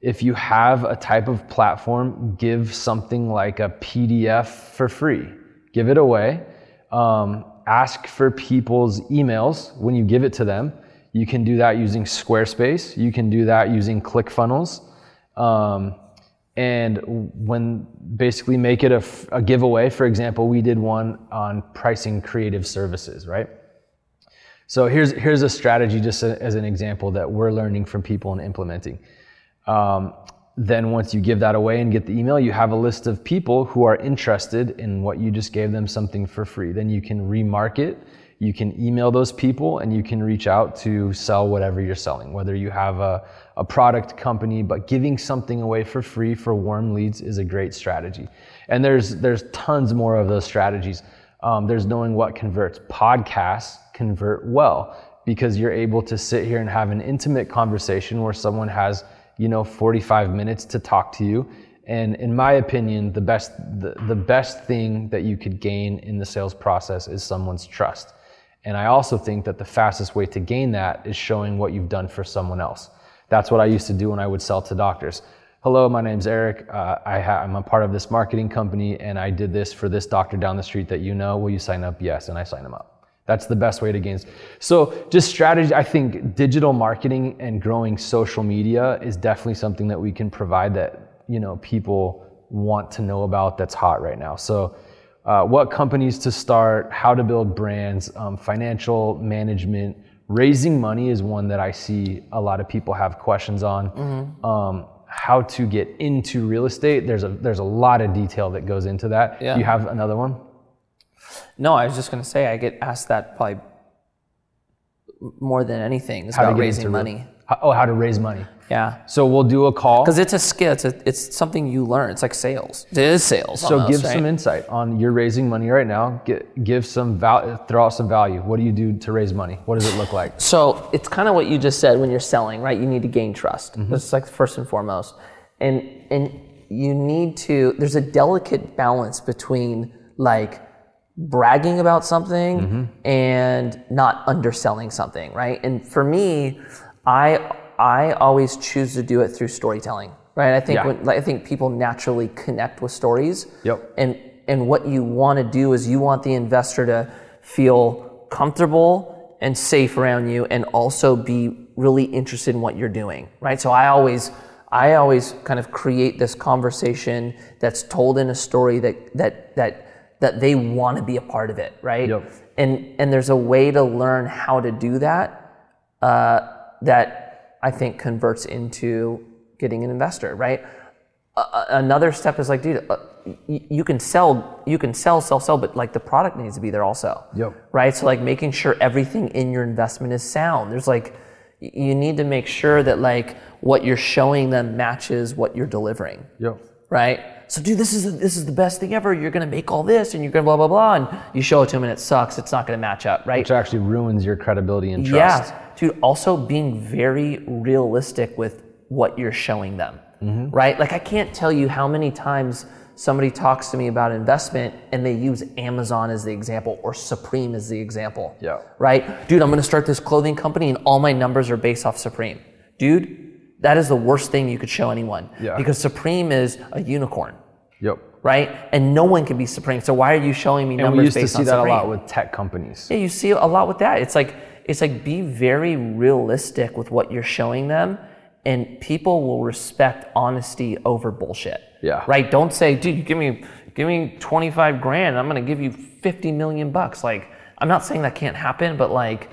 If you have a type of platform, give something like a PDF for free. Give it away. Um, ask for people's emails when you give it to them. You can do that using Squarespace. You can do that using ClickFunnels. Um, and when basically make it a giveaway. For example, we did one on pricing creative services, right? So here's here's a strategy just a- as an example that we're learning from people and implementing. Um, then once you give that away and get the email, you have a list of people who are interested in what you just gave them something for free. Then you can remarket, you can email those people, and you can reach out to sell whatever you're selling. Whether you have a, a product company, but giving something away for free for warm leads is a great strategy. And there's there's tons more of those strategies. Um, there's knowing what converts. Podcasts convert well because you're able to sit here and have an intimate conversation where someone has you know 45 minutes to talk to you. And in my opinion the best the, the best thing that you could gain in the sales process is someone's trust. And i also think that the fastest way to gain that is showing what you've done for someone else. That's what i used to do when i would sell to doctors. Hello my name's eric. Uh, I ha- i'm a part of this marketing company and i did this for this doctor down the street that you know. Will you sign up? Yes. And i sign them up that's the best way to gain. So just strategy. I think digital marketing and growing social media is definitely something that we can provide that you know people want to know about. That's hot right now. So. Uh, what companies to start, how to build brands, um, financial management, raising money is one that I see a lot of people have questions on. Um, how to get into real estate. There's a there's a lot of detail that goes into that. Yeah. You have another one? No, I was just going to say I get asked that probably more than anything is How to about raising into real- money. Oh, how to raise money. Yeah. So we'll do a call. Because it's a skill. It's, a, it's something you learn. It's like sales. It is sales. So almost, give right? some insight on you're raising money right now. Get, give some value, throw out some value. What do you do to raise money? What does it look like? So it's kind of what you just said when you're selling, right? You need to gain trust. Mm-hmm. That's like first and foremost, and and you need to. There's a delicate balance between like bragging about something Mm-hmm. and not underselling something, right? And for me, I I always choose to do it through storytelling. right? I think Yeah. when, like, I think people naturally connect with stories. Yep. And and what you want to do is you want the investor to feel comfortable and safe around you, and also be really interested in what you're doing, right? So I always I always kind of create this conversation that's told in a story that that that that they want to be a part of it, right? Yep. And and there's a way to learn how to do that uh, that I think converts into getting an investor, right? A- another step is like, dude, uh, you can sell, you can sell, sell, sell, but like the product needs to be there also, Yep. right? So like making sure everything in your investment is sound. There's like, you need to make sure that like what you're showing them matches what you're delivering Yep. right? So, dude, this is this is the best thing ever. You're gonna make all this, and you're gonna blah blah blah, and you show it to them, and it sucks. It's not gonna match up, right? Which actually ruins your credibility and trust. Yeah, dude. Also, being very realistic with what you're showing them, Mm-hmm. right? Like, I can't tell you how many times somebody talks to me about investment and they use Amazon as the example or Supreme as the example. Yeah. Right, dude. I'm gonna start this clothing company, and all my numbers are based off Supreme, dude. That is the worst thing you could show anyone. Yeah. Because Supreme is a unicorn Yep. right? And no one can be Supreme. So why are you showing me And numbers we used to based see on that Supreme? a lot with tech companies. yeah, you see a lot with that. It's like it's like be very realistic with what you're showing them, and people will respect honesty over bullshit. Yeah. Right. Don't say, dude, give me give me 25 grand. I'm gonna give you 50 million bucks. Like I'm not saying that can't happen, but like.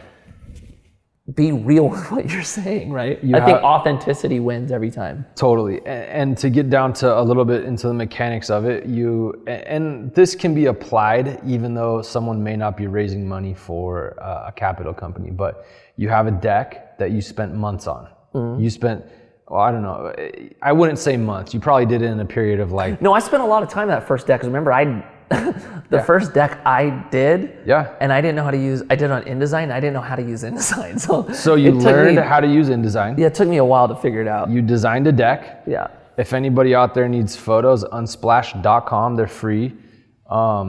Be real with what you're saying, right? You I think authenticity wins every time. Totally. And to get down to a little bit into the mechanics of it, you and this can be applied even though someone may not be raising money for uh, a capital company, but you have a deck that you spent months on. Mm-hmm. You spent well, I don't know. I wouldn't say months. You probably did it in a period of like No, I spent a lot of time that first deck because remember I, the first deck I did, Yeah. and I didn't know how to use. I did it on InDesign. I didn't know how to use InDesign, so so you learned Me, how to use InDesign. yeah, it took me a while to figure it out. You designed a deck. yeah, If anybody out there needs photos, unsplash.com, they're free. Um,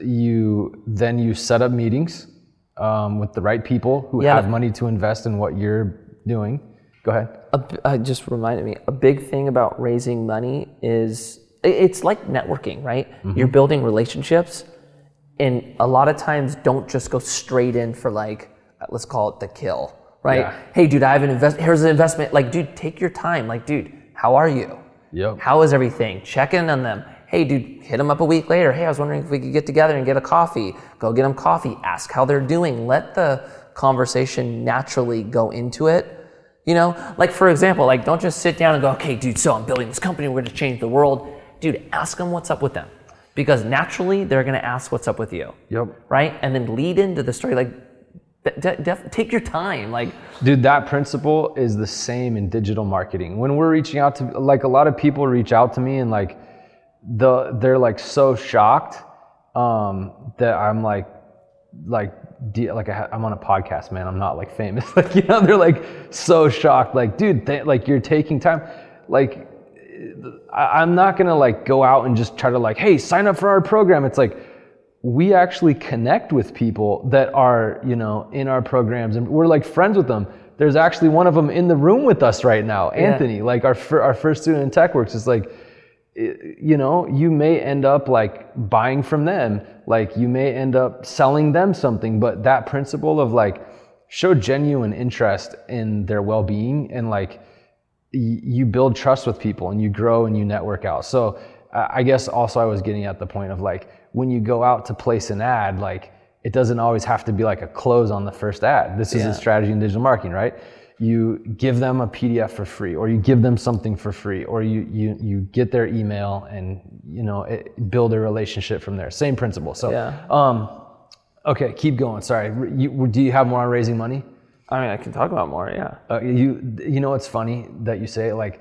you then you set up meetings um, with the right people who Yeah. have money to invest in what you're doing. Go ahead. a, uh, just reminded me. A big thing about raising money is it's like networking, right? Mm-hmm. You're building relationships, and a lot of times don't just go straight in for like uh, let's call it the kill, right? Yeah. Hey, dude, I have an invest. Here's an investment. Like, dude, take your time. Like, dude, how are you? Yep. How is everything? Check in on them. Hey, dude, hit them up a week later. Hey, I was wondering if we could get together and get a coffee. Go get them coffee. Ask how they're doing. Let the conversation naturally go into it. You know, like for example, like don't just sit down and go, okay, dude, so I'm building this company. We're going to change the world. Dude, ask them what's up with them. Because naturally, they're going to ask what's up with you. Yep. Right? And then lead into the story. Like, de- take your time. Like, Dude, that principle is the same in digital marketing. When we're reaching out to, like, a lot of people reach out to me and like, the they're like so shocked um, that I'm like, like, de- like I ha- I'm on a podcast, man. I'm not like famous. Like, you know, they're like so shocked. Like, dude, like you're taking time. Like, I'm not gonna like go out and just try to like, hey, sign up for our program. It's like we actually connect with people that are, you know, in our programs, and we're like friends with them. There's actually one of them in the room with us right now, Anthony. Like our our first student in TechWorks is like, you know, you may end up like buying from them, like you may end up selling them something, but that principle of like show genuine interest in their well-being and like you build trust with people and you grow and you network out. So I guess also I was getting at the point of like when you go out to place an ad, like it doesn't always have to be like a close on the first ad. This is Yeah. a strategy in digital marketing, right? You give them a PDF for free, or you give them something for free, or you you you get their email and you know it, build a relationship from there. Same principle. So Yeah. um, okay, keep going. Sorry, you, do you have more on raising money? I mean, I can talk about more. Yeah. Uh, you you know what's funny that you say it like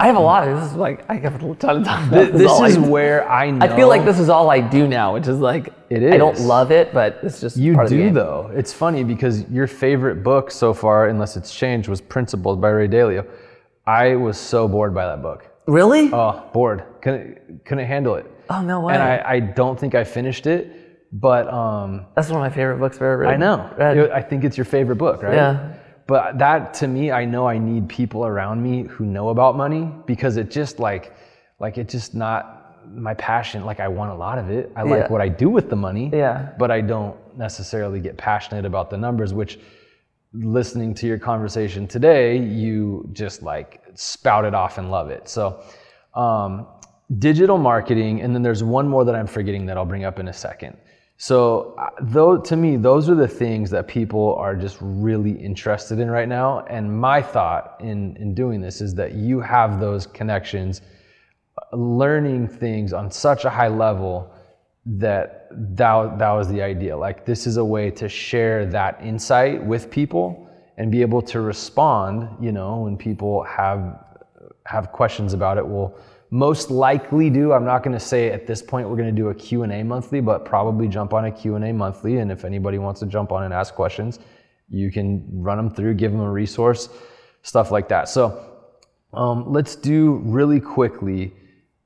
I have a lot. This is like I have a ton of time. Th- This this all is I, where I know. I feel like this is all I do now, which is like it is. I don't love it, but it's just You part of the do though. It's funny because your favorite book so far, unless it's changed, was Principles by Ray Dalio. I was so bored by that book. Really? Oh, bored. Couldn't couldn't handle it. oh no way! And I, I don't think I finished it, but um, That's one of my favorite books I've ever read. I know. Read. I think it's your favorite book, right? Yeah. but that to me, I know I need people around me who know about money because it just like, like it just not my passion. Like I want a lot of it. I like what I do with the money. Yeah. But I don't necessarily get passionate about the numbers, which listening to your conversation today, you just like spout it off and love it. So, um, digital marketing, and then there's one more that I'm forgetting that I'll bring up in a second. So, uh, though to me, those are the things that people are just really interested in right now. And my thought in in doing this is that you have those connections, uh, learning things on such a high level that that, that was the idea. Like this is a way to share that insight with people and be able to respond, you know, when people have have questions about it. We'll most likely do. I'm not going to say at this point we're going to do a Q&A monthly, but probably jump on a Q&A monthly and if anybody wants to jump on and ask questions, you can run them through, give them a resource, stuff like that. So, um, let's do really quickly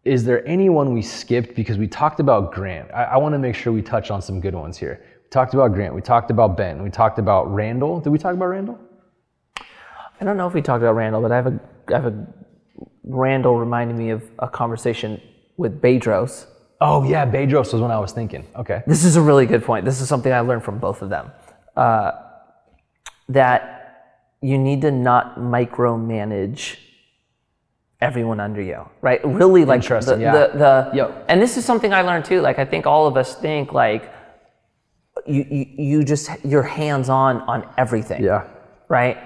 is there anyone we skipped because we talked about Grant? I, I want to make sure we touch on some good ones here. We talked about Grant. We talked about Ben. We talked about Randall. Did we talk about Randall? I don't know if we talked about Randall, but I have a, I have a Randall reminded me of a conversation with Bedros. Oh yeah, Bedros was one I was thinking. Okay. This is a really good point. This is something I learned from both of them. Uh, that you need to not micromanage everyone under you, right? Really, like the, yeah. the, the Yep. and this is something I learned too. Like I think all of us think like you you, you just you're hands on on everything Yeah. right?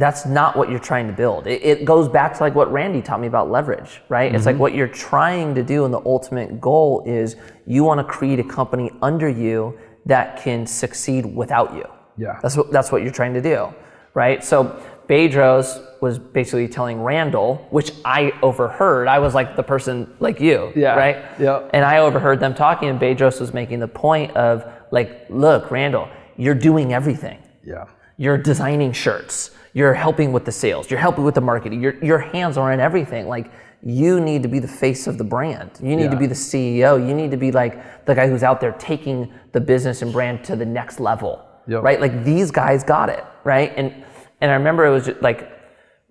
That's not what you're trying to build. It, it goes back to like what Randy taught me about leverage, right? It's like mm-hmm. what you're trying to do, and the ultimate goal is you want to create a company under you that can succeed without you. Yeah. That's what that's what you're trying to do, right? So Bedros was basically telling Randall, which I overheard. I was like the person like you, Yeah. right? Yep. And I overheard them talking, and Bedros was making the point of like, look, Randall, you're doing everything. Yeah. You're designing shirts. You're helping with the sales. You're helping with the marketing. Your your hands are in everything. Like you need to be the face of the brand. You need to be the CEO. You need to be like the guy who's out there taking the business and brand to the next level. Yep. Right? Like these guys got it, right? And and I remember it was just like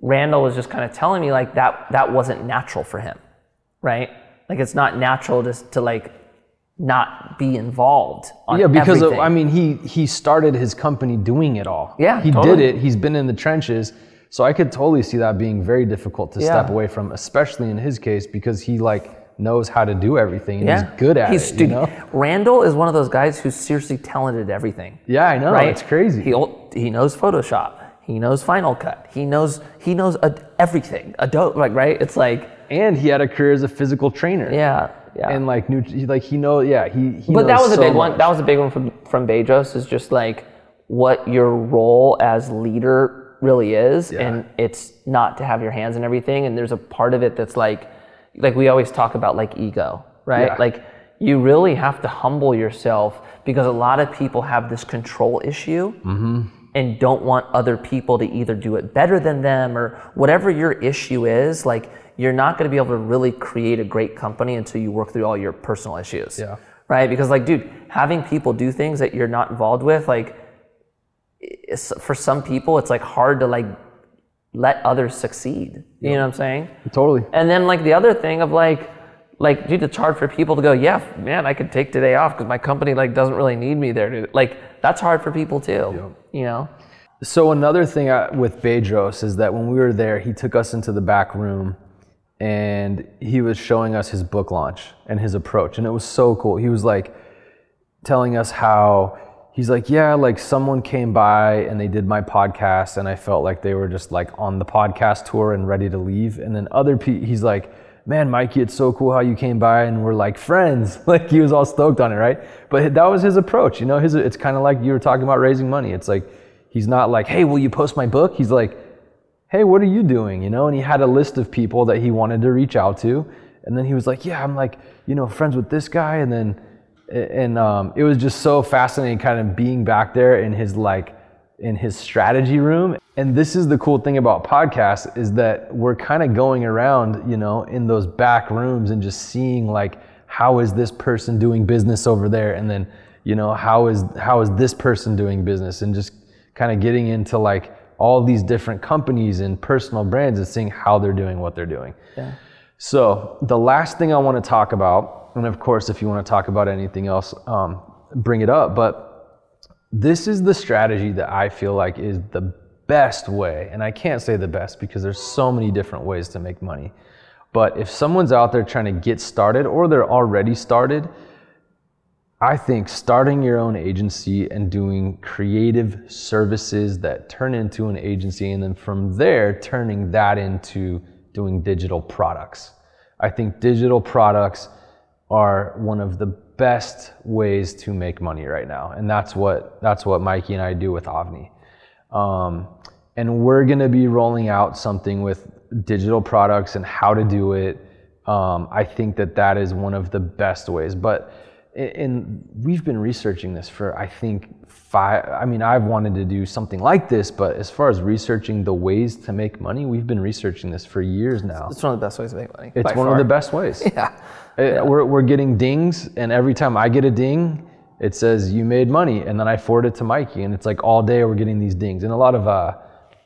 Randall was just kind of telling me like that that wasn't natural for him. Right? Like it's not natural just to like not be involved on Yeah, because of. I mean, he he started his company doing it all. Yeah, he totally. did it. He's been in the trenches, so I could totally see that being very difficult to step away from, especially in his case because he like knows how to do everything and Yeah. he's good at He's it. dude, you know? Randall is one of those guys who's seriously talented at everything. Yeah, I know. right? It's crazy. He he knows Photoshop. He knows Final Cut. He knows he knows a, everything. Adobe, like right? It's like and he had a career as a physical trainer. yeah, yeah. And like, new, he- like he know, yeah, he. he but that was a so big one. That was a big one from from Bedros. Is just like what your role as leader really is, Yeah. and it's not to have your hands in everything. And there's a part of it that's like, like we always talk about, like ego, right? Yeah. Like you really have to humble yourself because a lot of people have this control issue. Mm-hmm. And don't want other people to either do it better than them or whatever your issue is. Like, you're not going to be able to really create a great company until you work through all your personal issues Yeah. right? Because like, dude, having people do things that you're not involved with, like, for some people, it's like hard to like let others succeed. You know what I'm saying? totally. And then like the other thing of like, like, dude, it's hard for people to go, yeah, man, I could take today off because my company like doesn't really need me there. To, like, that's hard for people too. You know? So another thing I, with Bedros is that when we were there, he took us into the back room, and he was showing us his book launch and his approach, and it was so cool. He was like telling us how he's like, yeah, like someone came by and they did my podcast, and I felt like they were just like on the podcast tour and ready to leave, and then other people, he's like. Man, Mikey, it's so cool how you came by and we're like friends. Like he was all stoked on it, right? But that was his approach, you know. His it's kind of like you were talking about raising money. It's like he's not like, "Hey, will you post my book?" He's like, hey, what are you doing? You know, and he had a list of people that he wanted to reach out to. And then he was like, yeah, I'm like, you know, friends with this guy. And then, and um, it was just so fascinating kind of being back there in his like, in his strategy room. And this is the cool thing about podcasts is that we're kind of going around, you know, in those back rooms and just seeing like, how is this person doing business over there? And then, you know, how is, how is this person doing business? And just kind of getting into like all these different companies and personal brands and seeing how they're doing what they're doing. Yeah. So the last thing I want to talk about, and of course, if you want to talk about anything else, um, bring it up. But this is the strategy that I feel like is the best way, and I can't say the best because there's so many different ways to make money. But if someone's out there trying to get started or they're already started, I think starting your own agency and doing creative services that turn into an agency, and then from there, turning that into doing digital products. I think digital products are one of the best ways to make money right now, and that's what that's what Mikey and I do with Avni. Um, and we're to be rolling out something with digital products and how to do it. Um, I think that that is one of the best ways, but and we've been researching this for I think five. I mean, I've wanted to do something like this, but as far as researching the ways to make money, we've been researching this for years now. It's one of the best ways to make money. It's one far. of the best ways. Yeah. Uh, We're, we're getting dings, and every time I get a ding, it says you made money, and then I forward it to Mikey, and it's like all day we're getting these dings. And a lot of uh,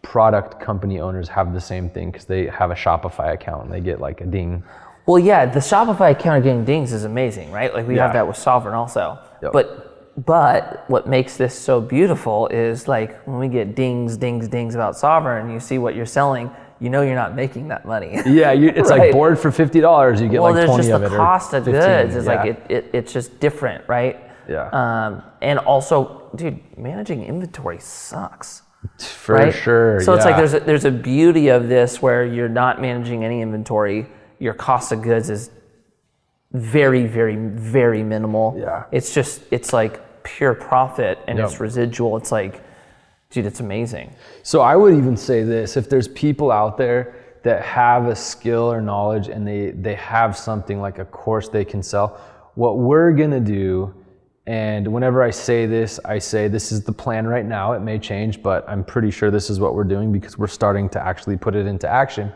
product company owners have the same thing because they have a Shopify account and they get like a ding. Well, yeah, the Shopify account of getting dings is amazing, right? Like we have that with Sovereign also. Yep. But but what makes this so beautiful is like when we get dings, dings, dings about Sovereign, you see what you're selling, you know you're not making that money. Yeah, you, it's like Right. board for fifty dollars, you get well, like there's twenty just of the it. or cost of 15, goods. It's like it, it, it's just different, right? Yeah. Um, and also, dude, managing inventory sucks. for right? sure. So it's like there's a, there's a beauty of this where you're not managing any inventory. Your cost of goods is very, very, very minimal. Yeah. It's just it's like pure profit and Yep. it's residual. It's like, dude, it's amazing. So I would even say this: if there's people out there that have a skill or knowledge and they they have something like a course they can sell, what we're gonna do, and whenever I say this, I say this is the plan right now. It may change, but I'm pretty sure this is what we're doing because we're starting to actually put it into action.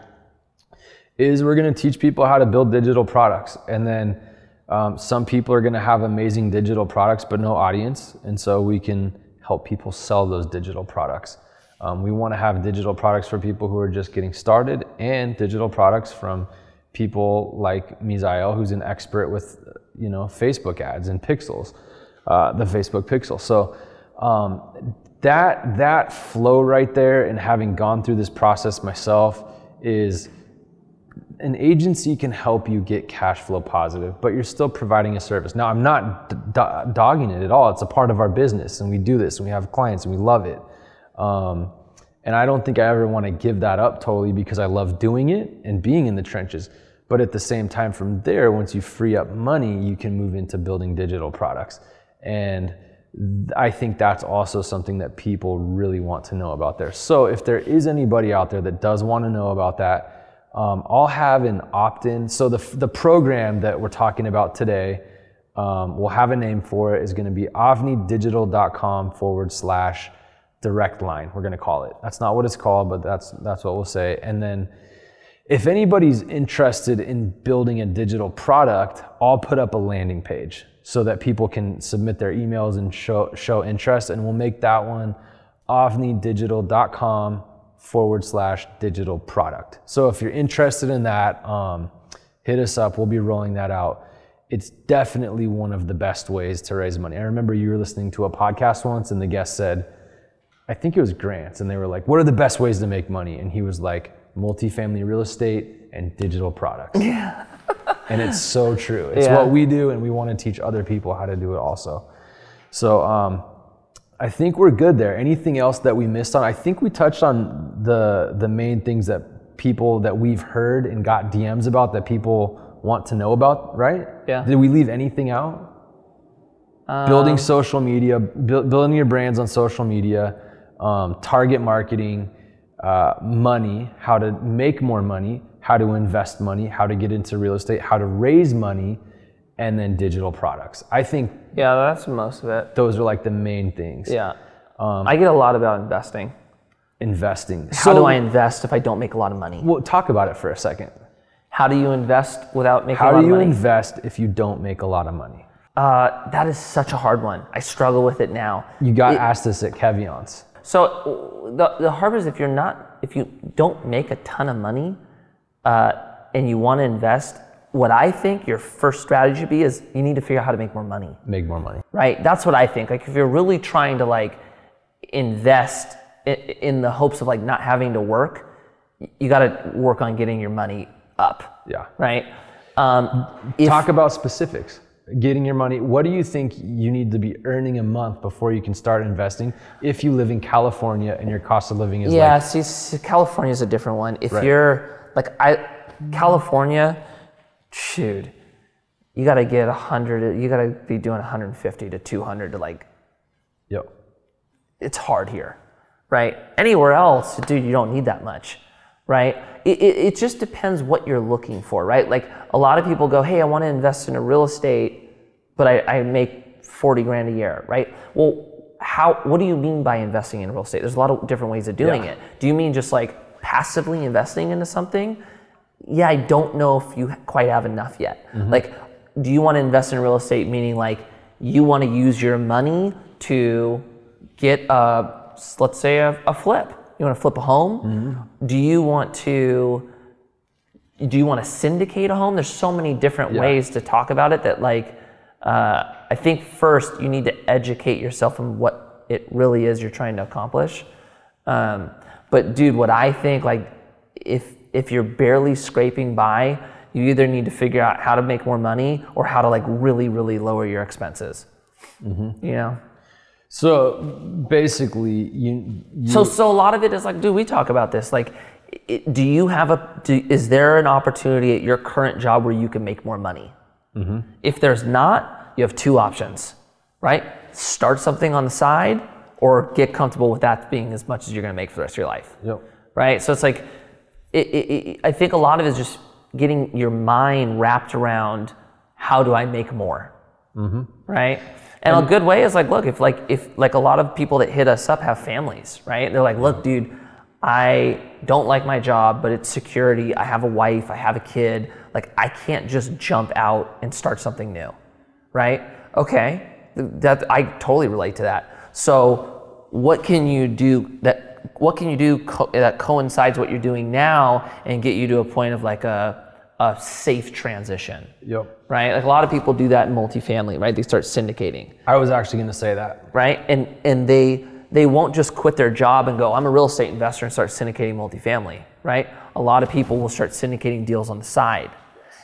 Is we're gonna teach people how to build digital products, and then um, some people are gonna have amazing digital products but no audience, and so we can help people sell those digital products. Um, we want to have digital products for people who are just getting started, and digital products from people like Misael, who's an expert with you know Facebook ads and pixels, uh, the Facebook pixel. So um, that that flow right there, and having gone through this process myself, is an agency can help you get cash flow positive, but you're still providing a service. Now, I'm not dogging it at all. It's a part of our business, and we do this, and we have clients, and we love it. Um, and I don't think I ever want to give that up totally because I love doing it and being in the trenches. But at the same time, from there, once you free up money, you can move into building digital products. And I think that's also something that people really want to know about there. So if there is anybody out there that does want to know about that, um, I'll have an opt-in. So the, the program that we're talking about today, um, we'll have a name for it, is going to be avnidigital.com forward slash direct line. We're going to call it. That's not what it's called, but that's that's what we'll say. And then if anybody's interested in building a digital product, I'll put up a landing page so that people can submit their emails and show show interest, and we'll make that one avnidigital.com forward slash digital product. So if you're interested in that, um, hit us up. We'll be rolling that out. It's definitely one of the best ways to raise money. I remember you were listening to a podcast once, and the guest said, I think it was Grant, and they were like, "What are the best ways to make money?" And he was like, "Multifamily real estate and digital products." Yeah. and it's so true. It's Yeah. what we do, and we want to teach other people how to do it also. So um, I think we're good there. Anything else that we missed on? I think we touched on the the main things that people that we've heard and got DMs about that people want to know about. Right? Yeah. Did we leave anything out? building social media, buil- building your brands on social media, um, target marketing, uh, money, how to make more money, how to invest money, how to get into real estate, how to raise money, and then digital products. I think Yeah, that's most of it. those are like the main things. Yeah. I get a lot about investing. Investing. How do I invest if I don't make a lot of money? Well, talk about it for a second. How do you invest without making How a lot do you invest if you don't make a lot of money? Uh, that is such a hard one. I struggle with it now. You got asked this at Kevion's. So the the hard part is if you're not if you don't make a ton of money, uh, and you want to invest, what I think your first strategy should be is you need to figure out how to make more money. Make more money. Right. That's what I think. Like if you're really trying to like invest in the hopes of like not having to work, you got to work on getting your money up. Yeah. Right. Um, if, Talk about specifics. Getting your money. What do you think you need to be earning a month before you can start investing? If you live in California and your cost of living is yeah. like see, California is a different one. If Right. you're like I, California, shoot, you got to get a hundred. You got to be doing 150 to 200 to like Yep. it's hard here, right? Anywhere else, dude, you don't need that much, right? It, it, it just depends what you're looking for, right? Like a lot of people go, hey, I want to invest in a real estate, but I, I make 40 grand a year, right? Well, how, what do you mean by investing in real estate? There's a lot of different ways of doing Yeah. it. Do you mean just like passively investing into something? Yeah, I don't know if you quite have enough yet. Like, do you want to invest in real estate? Meaning, like, you want to use your money to get a, let's say, a, a flip. You want to flip a home. Do you want to? Do you want to syndicate a home? There's so many different Yeah. ways to talk about it that, like, uh, I think first you need to educate yourself on what it really is you're trying to accomplish. Um, but dude, what I think, like, if if you're barely scraping by, you either need to figure out how to make more money or how to like really, really lower your expenses. Mm-hmm. You know. So basically, you, you So so a lot of it is like, dude, we talk about this. Like, i do you have a? Do, is there an opportunity at your current job where you can make more money? Mm-hmm. If there's not, you have two options, right? Start something on the side, or get comfortable with that being as much as you're going to make for the rest of your life. Yep. right? So it's like, it, it, I think a lot of it is just getting your mind wrapped around how do I make more, mm-hmm. right? And a good way is like, look, if like if like a lot of people that hit us up have families, right? They're like, look, dude, I don't like my job, but it's security. I have a wife, I have a kid. Like, I can't just jump out and start something new, right? Okay, that I totally relate to that. So, what can you do that? What can you do co- that coincides what you're doing now and get you to a point of like a a safe transition, Yep. right? Like a lot of people do that in multifamily, right? They start syndicating, I was actually going to say that. right? And and they they won't just quit their job and go, I'm a real estate investor and start syndicating multifamily, right? A lot of people will start syndicating deals on the side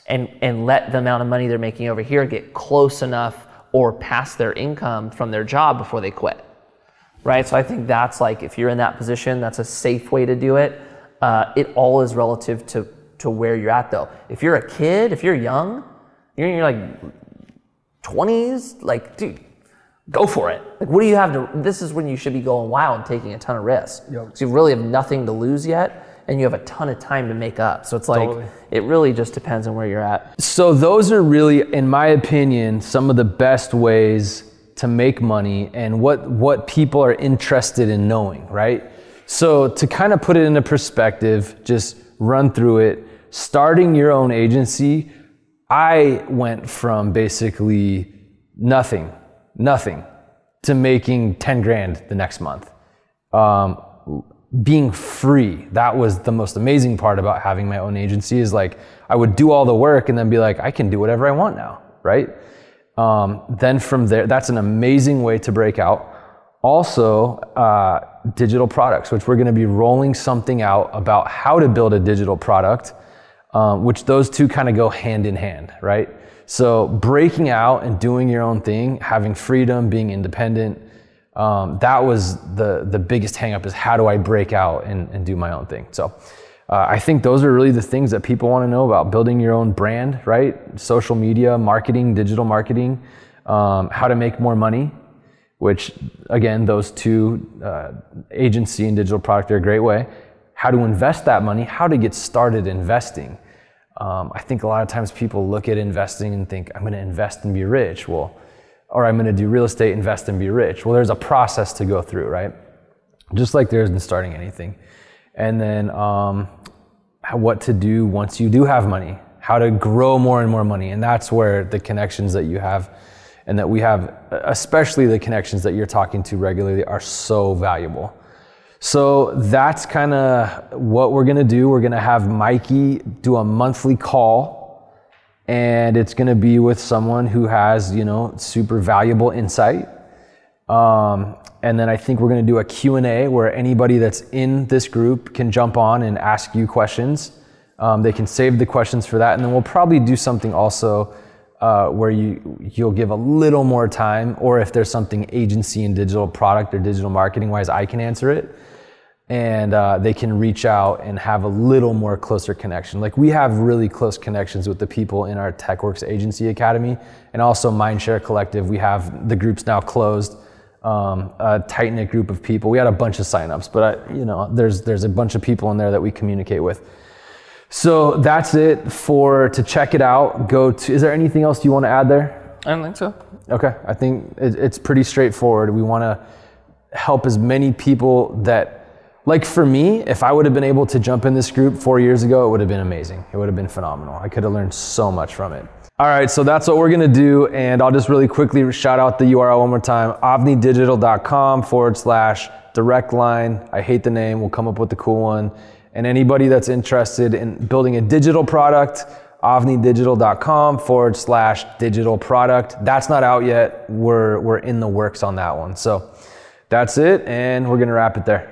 and and let the amount of money they're making over here get close enough or past their income from their job before they quit. Right? So I think that's like if you're in that position, that's a safe way to do it. Uh, it all is relative to to where you're at though. If you're a kid, if you're young, you're in your like 20s, like dude, go for it. Like, what do you have to? This is when you should be going wild and taking a ton of risks. Yep. Because you really have nothing to lose yet, and you have a ton of time to make up. So it's like Totally. it really just depends on where you're at. So those are really, in my opinion, some of the best ways to make money and what what people are interested in knowing, right? So to kind of put it into perspective, just run through it. Starting your own agency, I went from basically nothing, nothing, to making 10 grand the next month. Um, being free, that was the most amazing part about having my own agency is like I would do all the work and then be like, I can do whatever I want now, right? Um, then from there, that's an amazing way to break out. Also, uh, digital products, which we're going to be rolling something out about how to build a digital product, um, which those two kind of go hand in hand, right? So breaking out and doing your own thing, having freedom, being independent, um, that was the the biggest hangup is how do I break out and, and do my own thing. So uh, I think those are really the things that people want to know about building your own brand, right? Social media, marketing, digital marketing, um, how to make more money, which again, those two, uh, agency and digital product are a great way. How to invest that money, how to get started investing. Um, I think a lot of times people look at investing and think, I'm going to invest and be rich. Well, or I'm going to do real estate, invest and be rich. Well, there's a process to go through, right? Just like there is in starting anything. And then um, what to do once you do have money, how to grow more and more money. And that's where the connections that you have and that we have, especially the connections that you're talking to regularly, are so valuable. So that's kind of what we're gonna do. We're gonna have Mikey do a monthly call, and it's gonna be with someone who has you know super valuable insight. Um, and then I think we're going to do a Q&A where anybody that's in this group can jump on and ask you questions. Um, they can save the questions for that. And then we'll probably do something also uh, where you, you'll give a little more time or if there's something agency and digital product or digital marketing wise, I can answer it. And uh, they can reach out and have a little more closer connection. Like we have really close connections with the people in our TechWorks Agency Academy and also Mindshare Collective. We have the groups now closed um, a tight knit group of people. We had a bunch of signups, but I, you know, there's there's a bunch of people in there that we communicate with. So that's it for to check it out. Go to. Is there anything else you want to add there? I don't think so. Okay, I think it, it's pretty straightforward. We want to help as many people that. Like for me, if I would have been able to jump in this group four years ago, it would have been amazing. It would have been phenomenal. I could have learned so much from it. All right, so that's what we're gonna do. And I'll just really quickly shout out the URL one more time avnidigital.com forward slash direct line. I hate the name, we'll come up with the cool one. And anybody that's interested in building a digital product, avnidigital.com forward slash digital product. That's not out yet. We're, we're in the works on that one. So that's it, and we're gonna wrap it there.